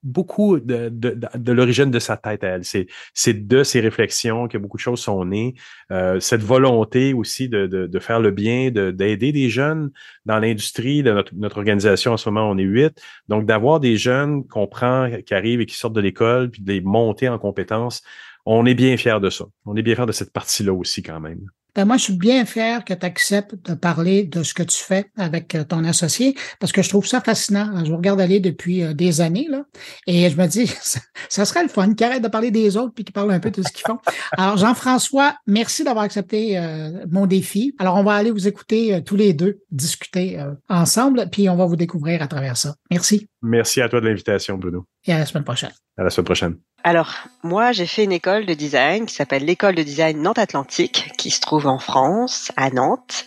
beaucoup de, de, de, l'origine de sa tête à elle. C'est, de ses réflexions que beaucoup de choses sont nées. Euh, cette volonté aussi de, de, de faire le bien, de, d'aider des jeunes dans l'industrie de notre, notre organisation en ce moment, on est huit. Donc, d'avoir des jeunes qu'on prend, qui arrivent et qui sortent de l'école, puis de les monter en compétences, on est bien fiers de ça. On est bien fiers de cette partie-là aussi quand même. Ben, moi, je suis bien fier que tu acceptes de parler de ce que tu fais avec euh, ton associé parce que je trouve ça fascinant. Je vous regarde aller depuis euh, des années là, et je me dis, ça, ça serait le fun qu'ils arrêtent de parler des autres puis qu'ils parlent un peu de ce qu'ils font. Alors, Jean-François, merci d'avoir accepté euh, mon défi. Alors, on va aller vous écouter euh, tous les deux discuter euh, ensemble, puis on va vous découvrir à travers ça. Merci Merci à toi de l'invitation, Bruno. et à la semaine prochaine. À la semaine prochaine. Alors, moi, j'ai fait une école de design qui s'appelle l'école de design Nantes Atlantique, qui se trouve en France, à Nantes.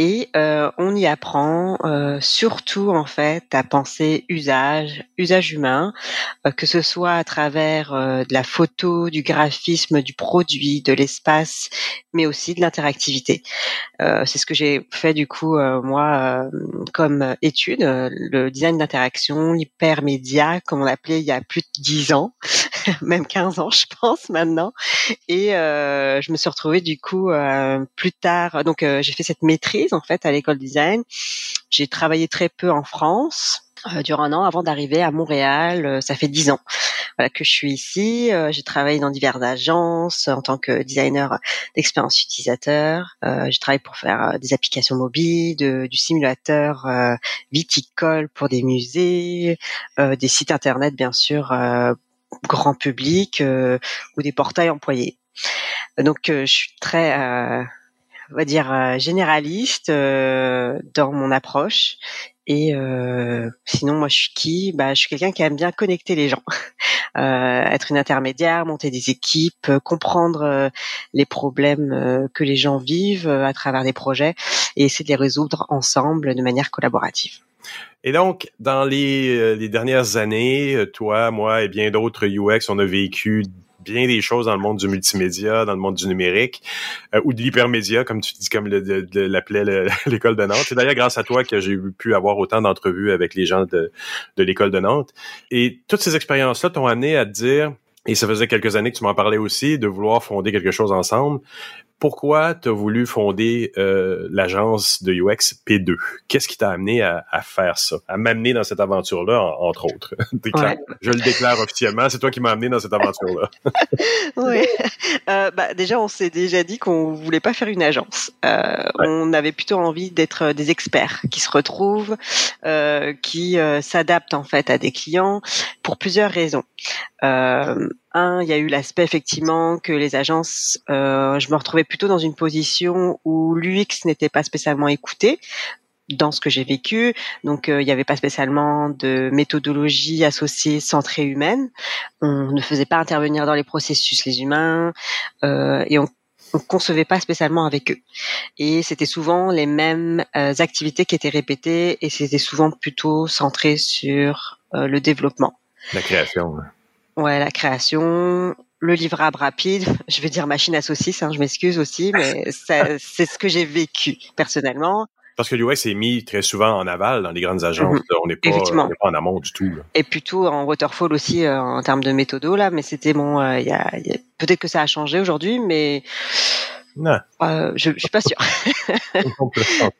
Et euh, on y apprend euh, surtout en fait à penser usage, usage humain, euh, que ce soit à travers euh, de la photo, du graphisme, du produit, de l'espace, mais aussi de l'interactivité. Euh, c'est ce que j'ai fait du coup euh, moi comme étude, le design d'interaction, l'hypermédia, comme on l'appelait il y a plus de 10 ans, même 15 ans je pense maintenant. Et je me suis retrouvée du coup plus tard, donc j'ai fait cette maîtrise en fait à l'école design. J'ai travaillé très peu en France euh, durant un an avant d'arriver à Montréal. Euh, ça fait dix ans voilà, que je suis ici. Euh, j'ai travaillé dans diverses agences en tant que designer d'expérience utilisateur. Euh, j'ai travaillé pour faire euh, des applications mobiles, du simulateur euh, viticole pour des musées, des sites internet bien sûr grand public ou des portails employés. Donc je suis très on va dire euh, généraliste euh, dans mon approche. Et euh, sinon moi je suis qui? Bah je suis quelqu'un qui aime bien connecter les gens. Euh, être une intermédiaire monter des équipes euh, comprendre euh, les problèmes que les gens vivent à travers des projets et essayer de les résoudre ensemble de manière collaborative. Et donc, dans les, les dernières années, toi, moi et bien d'autres UX, on a vécu bien des choses dans le monde du multimédia, dans le monde du numérique, euh, ou de l'hypermédia, comme tu dis, comme l'appelait le- l'école de Nantes. C'est d'ailleurs grâce à toi que j'ai pu avoir autant d'entrevues avec les gens de, de l'école de Nantes. Et toutes ces expériences-là t'ont amené à te dire, et ça faisait quelques années que tu m'en parlais aussi, de vouloir fonder quelque chose ensemble. Pourquoi tu as voulu fonder euh, l'agence de UX P2? Qu'est-ce qui t'a amené à, à faire ça, à m'amener dans cette aventure-là, en- entre autres? Déclare- Ouais. Je le déclare officiellement, c'est toi qui m'as amené dans cette aventure-là. oui. Euh, bah, déjà, on s'est déjà dit qu'on voulait pas faire une agence. Euh, On avait plutôt envie d'être euh, des experts qui se retrouvent, euh, qui euh, s'adaptent en fait à des clients pour plusieurs raisons. Euh, un, il y a eu l'aspect effectivement que les agences, euh, je me retrouvais plutôt dans une position où l'UX n'était pas spécialement écouté dans ce que j'ai vécu. Donc, euh, il n'y avait pas spécialement de méthodologie associée centrée humaine. On ne faisait pas intervenir dans les processus les humains euh, et on on concevait pas spécialement avec eux. Et c'était souvent les mêmes euh, activités qui étaient répétées et c'était souvent plutôt centré sur le développement. La création. Ouais, la création, le livrable rapide. Je vais dire machine à saucisse, hein, je m'excuse aussi, mais c'est ce que j'ai vécu personnellement. Parce que l'UX est mis très souvent en aval dans les grandes agences. Mhm. On n'est pas, en amont du tout. là. Et plutôt en waterfall aussi euh, en termes de méthodo là, mais c'était bon. euh, a, y a- peut-être que ça a changé aujourd'hui, mais Non. euh, je, je suis pas sûre.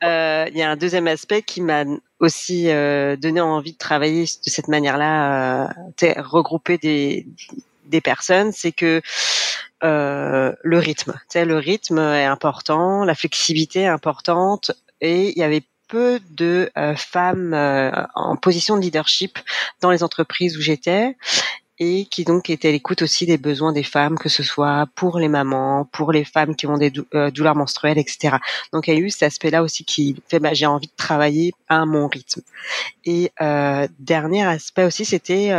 Euh, Il y a un deuxième aspect qui m'a aussi euh, donné envie de travailler de cette manière-là, regrouper des des personnes, c'est que le rythme, le rythme est important, la flexibilité est importante, et il y avait peu de femmes en position de leadership dans les entreprises où j'étais et qui donc étaient à l'écoute aussi des besoins des femmes, que ce soit pour les mamans, pour les femmes qui ont des euh, douleurs menstruelles, etc. Donc il y a eu cet aspect-là aussi qui fait bah, j'ai envie de travailler à mon rythme. Et dernier aspect aussi, c'était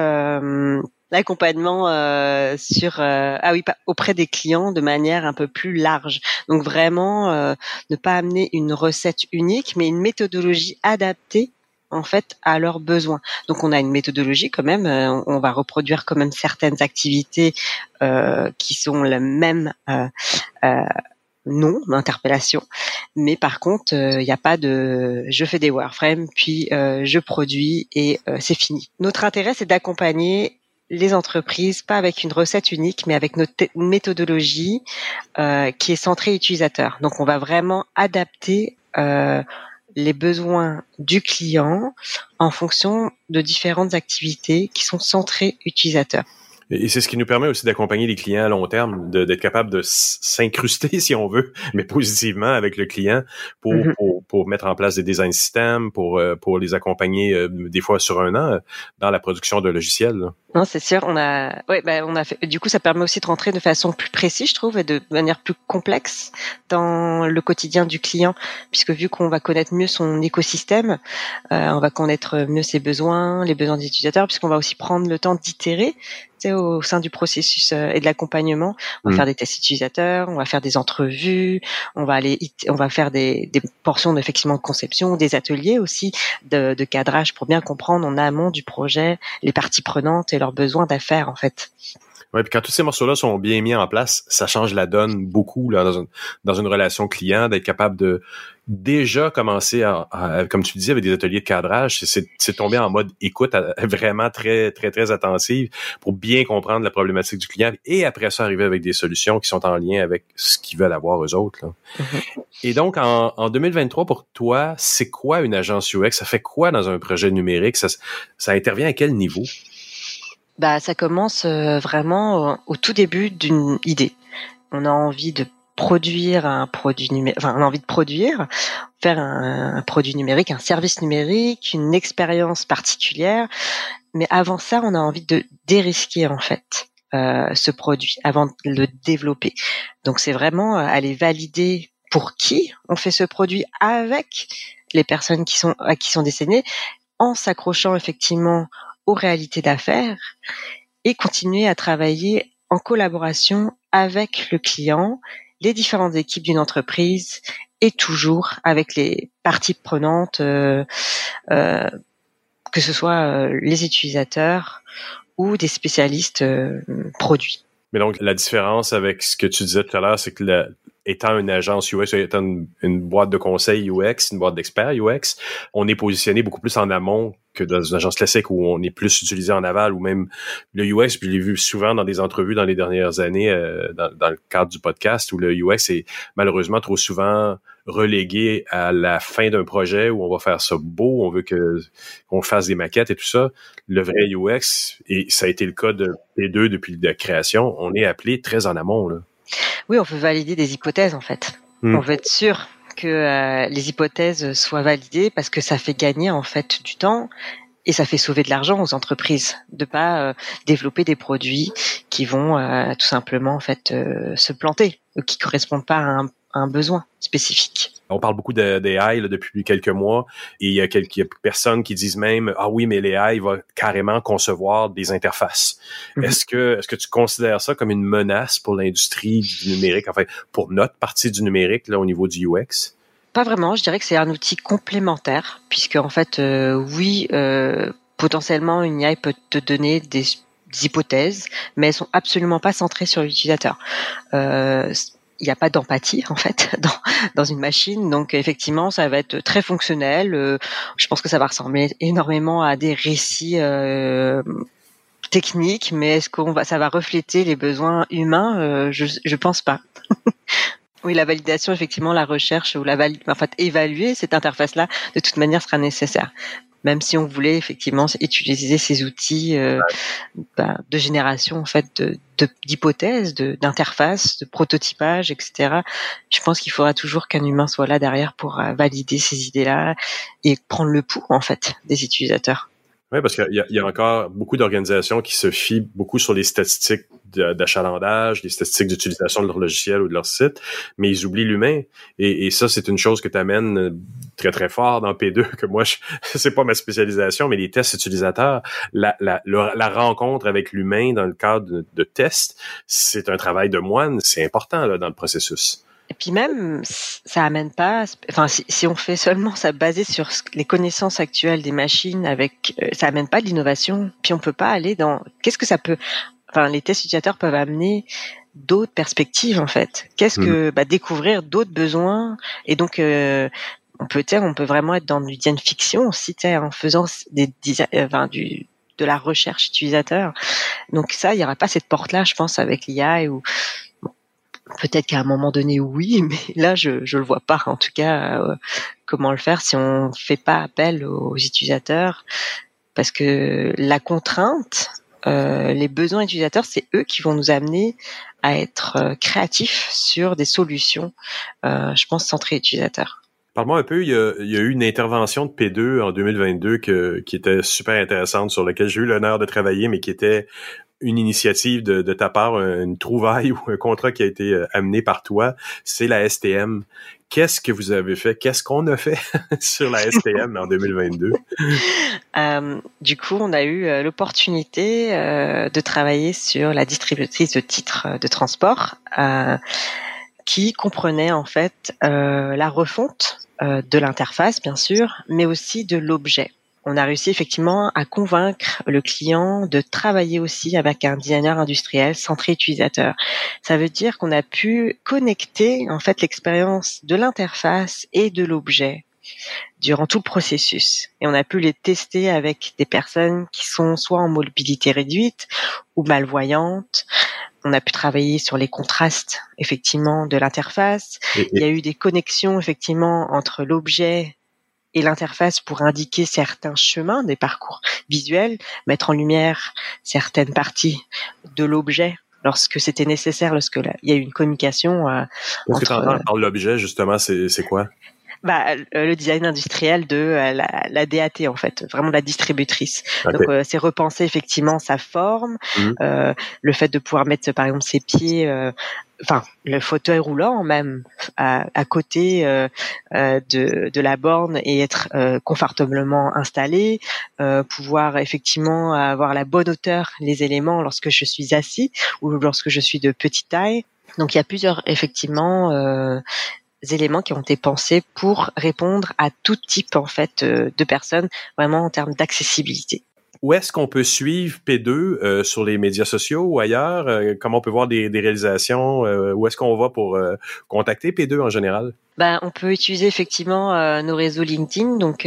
l'accompagnement euh, sur euh, ah oui auprès des clients de manière un peu plus large. Donc vraiment euh, ne pas amener une recette unique, mais une méthodologie adaptée en fait à leurs besoins. Donc on a une méthodologie quand même, on va reproduire quand même certaines activités qui sont la même non d'interpellation, mais par contre il n'y a pas de je fais des wireframes puis je produis et c'est fini. Notre intérêt c'est d'accompagner les entreprises, pas avec une recette unique, mais avec notre méthodologie euh, qui est centrée utilisateur. Donc, on va vraiment adapter euh, les besoins du client en fonction de différentes activités qui sont centrées utilisateurs. Et c'est ce qui nous permet aussi d'accompagner les clients à long terme, d'être capable de s'incruster, si on veut, mais positivement avec le client pour, mm-hmm. pour, pour, mettre en place des design systèmes, pour, euh, pour les accompagner euh, des fois sur un an dans la production de logiciels. Non, c'est sûr. On a, ouais, ben, on a fait. Du coup, ça permet aussi de rentrer de façon plus précise, je trouve, et de manière plus complexe dans le quotidien du client, puisque vu qu'on va connaître mieux son écosystème, euh, on va connaître mieux ses besoins, les besoins des utilisateurs, puisqu'on va aussi prendre le temps d'itérer au sein du processus euh, et de l'accompagnement. On va mmh. faire des tests utilisateurs, on va faire des entrevues, on va aller, on va faire des, des portions d'effectivement de conception, des ateliers aussi de, de, cadrage pour bien comprendre en amont du projet les parties prenantes et leurs besoins d'affaires en fait. Ouais, puis quand tous ces morceaux-là sont bien mis en place, ça change la donne beaucoup là, dans, une, dans une relation client, d'être capable de déjà commencer à, comme tu disais, avec des ateliers de cadrage, c'est tombé en mode écoute vraiment très, très, très attentive pour bien comprendre la problématique du client et après ça arriver avec des solutions qui sont en lien avec ce qu'ils veulent avoir eux autres. Là. Mm-hmm. Et donc, en, en 2023, pour toi, c'est quoi une agence UX? Ça fait quoi dans un projet numérique? Ça, ça intervient à quel niveau? Bah, ça commence euh, vraiment au, tout début d'une idée. On a envie de produire un produit numérique, enfin, on envie de produire, faire un, produit numérique, un service numérique, une expérience particulière. Mais avant ça, on a envie de dérisquer en fait euh, ce produit avant de le développer. Donc c'est vraiment euh, aller valider pour qui on fait ce produit avec les personnes qui sont à qui sont décédées, en s'accrochant effectivement aux réalités d'affaires et continuer à travailler en collaboration avec le client, les différentes équipes d'une entreprise et toujours avec les parties prenantes, euh, euh, que ce soit euh, les utilisateurs ou des spécialistes produits. Mais donc la différence avec ce que tu disais tout à l'heure, c'est que le, étant une agence UX, étant une, boîte de conseil UX, une boîte d'experts UX, on est positionné beaucoup plus en amont que dans une agence classique où on est plus utilisé en aval ou même le UX, je l'ai vu souvent dans des entrevues dans les dernières années euh, dans, le cadre du podcast où le UX est malheureusement trop souvent relégué à la fin d'un projet où on va faire ça beau, on veut que qu'on fasse des maquettes et tout ça. Le vrai UX, et ça a été le cas de P2 depuis la création, on est appelé très en amont. Là. Oui, on veut valider des hypothèses en fait. Hmm. On veut être sûr que euh, les hypothèses soient validées parce que ça fait gagner en fait du temps et ça fait sauver de l'argent aux entreprises de pas euh, développer des produits qui vont euh, tout simplement en fait se planter ou qui correspondent pas à un un besoin spécifique. On parle beaucoup d'AI depuis quelques mois et il y a quelques personnes qui disent même ah oui mais l'AI va carrément concevoir des interfaces. Mhm. Est-ce que est-ce que tu considères ça comme une menace pour l'industrie du numérique? Enfin pour notre partie du numérique là au niveau du UX Pas vraiment, je dirais que c'est un outil complémentaire puisque en fait euh, oui euh, potentiellement une AI peut te donner des hypothèses, mais elles sont absolument pas centrées sur l'utilisateur. Euh, il n'y a pas d'empathie en fait dans, une machine. Donc effectivement, ça va être très fonctionnel. Euh, je pense que ça va ressembler énormément à des récits euh, techniques, mais est-ce qu'on va, ça va refléter les besoins humains? Euh, Je je pense pas. oui, la validation, effectivement, la recherche ou la valide, en fait, évaluer cette interface-là, de toute manière, sera nécessaire. Même si on voulait effectivement utiliser ces outils euh, bah, de génération en fait de d'hypothèses, de, d'interfaces, de, prototypage, etc. Je pense qu'il faudra toujours qu'un humain soit là derrière pour euh, valider ces idées-là et prendre le pouls en fait des utilisateurs. Oui, parce qu'il y, a encore beaucoup d'organisations qui se fient beaucoup sur les statistiques d'achalandage, les statistiques d'utilisation de leur logiciel ou de leur site, mais ils oublient l'humain. Et, ça, c'est une chose que tu amènes euh, très, très fort dans P2, que moi, c'est pas ma spécialisation, mais les tests utilisateurs, la rencontre avec l'humain dans le cadre de, de tests, c'est un travail de moine, c'est important là, dans le processus. Puis même, ça amène pas. Enfin, si, si, on fait seulement ça basé sur les connaissances actuelles des machines, avec, euh, ça amène pas de l'innovation. Puis on peut pas aller dans. Qu'est-ce que ça peut Enfin, les tests utilisateurs peuvent amener d'autres perspectives en fait. Qu'est-ce que mmh. bah, découvrir d'autres besoins et donc euh, on peut on peut vraiment être dans du fiction aussi, en faisant des euh, enfin, du de la recherche utilisateur. Donc ça, il y aura pas cette porte là, je pense, avec l'IA ou Peut-être qu'à un moment donné, oui, mais là, je je le vois pas. En tout cas, euh, comment le faire si on fait pas appel aux utilisateurs, parce que la contrainte, euh, les besoins utilisateurs, c'est eux qui vont nous amener à être euh, créatifs sur des solutions, je pense, centrées utilisateurs. Parle-moi un peu, il y, a, eu une intervention de P2 en 2022 que, qui était super intéressante, sur laquelle j'ai eu l'honneur de travailler, mais qui était une initiative de, ta part, une trouvaille ou un contrat qui a été euh, amené par toi, c'est la STM. Qu'est-ce que vous avez fait? Qu'est-ce qu'on a fait sur la STM en 2022? Euh, du coup, on a eu euh, l'opportunité euh, de travailler sur la distributrice de titres de transport euh, qui comprenait en fait la refonte de l'interface, bien sûr, mais aussi de l'objet on a réussi effectivement à convaincre le client de travailler aussi avec un designer industriel centré utilisateur. Ça veut dire qu'on a pu connecter en fait l'expérience de l'interface et de l'objet durant tout le processus. Et on a pu les tester avec des personnes qui sont soit en mobilité réduite ou malvoyantes. On a pu travailler sur les contrastes effectivement de l'interface. Il y a eu des connexions effectivement entre l'objet et l'interface pour indiquer certains chemins des parcours visuels, mettre en lumière certaines parties de l'objet lorsque c'était nécessaire, lorsque il y a eu une communication. Euh, entre, que par l'objet, justement, c'est quoi? Bah, le design industriel de euh, la, la, DAT en fait, vraiment la distributrice. Okay. Donc euh, c'est repenser effectivement sa forme, mmh. euh, le fait de pouvoir mettre par exemple ses pieds euh, enfin le fauteuil roulant même à, à côté euh, euh, de, de, la borne et être euh, confortablement installé, euh, pouvoir effectivement avoir la bonne hauteur les éléments lorsque je suis assis ou lorsque je suis de petite taille. Donc il y a plusieurs effectivement euh, éléments qui ont été pensés pour répondre à tout type en fait de personnes vraiment en termes d'accessibilité. Où est-ce qu'on peut suivre P2 euh, sur les médias sociaux ou ailleurs? Euh, comment on peut voir des, des réalisations? Euh, où est-ce qu'on va pour euh, contacter P2 en général? Ben, on peut utiliser effectivement euh, nos réseaux LinkedIn, donc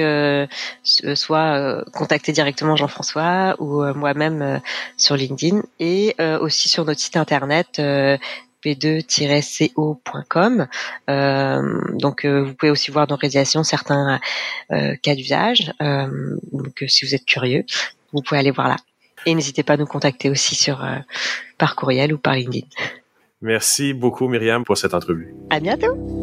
soit contacter directement Jean-François ou moi-même sur LinkedIn, et aussi sur notre site internet p2-co.com. Euh, donc, euh, vous pouvez aussi voir dans réalisation certains euh, cas d'usage. donc, si vous êtes curieux, vous pouvez aller voir là. Et n'hésitez pas à nous contacter aussi sur par courriel ou par LinkedIn. Merci beaucoup Myriam pour cette entrevue. À bientôt.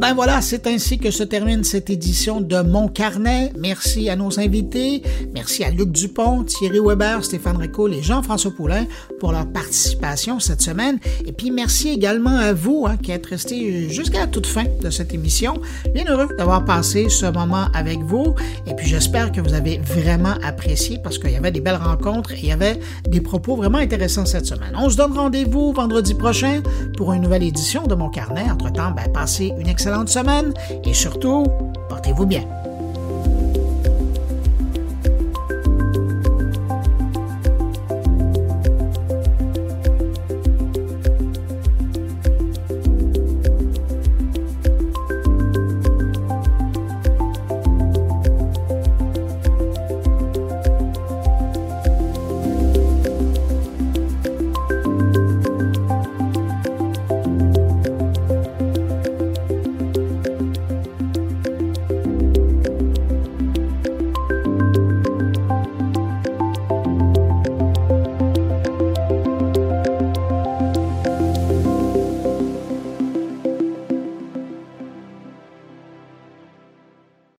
Ben voilà, c'est ainsi que se termine cette édition de Mon Carnet. Merci à nos invités. Merci à Luc Dupont, Thierry Weber, Stéphane Ricoul et Jean-François Poulain pour leur participation cette semaine. Et puis merci également à vous hein, qui êtes restés jusqu'à la toute fin de cette émission. Bien heureux d'avoir passé ce moment avec vous. Et puis j'espère que vous avez vraiment apprécié parce qu'il y avait des belles rencontres et il y avait des propos vraiment intéressants cette semaine. On se donne rendez-vous vendredi prochain pour une nouvelle édition de Mon Carnet. Entre-temps, ben, passez une semaine et surtout, portez-vous bien.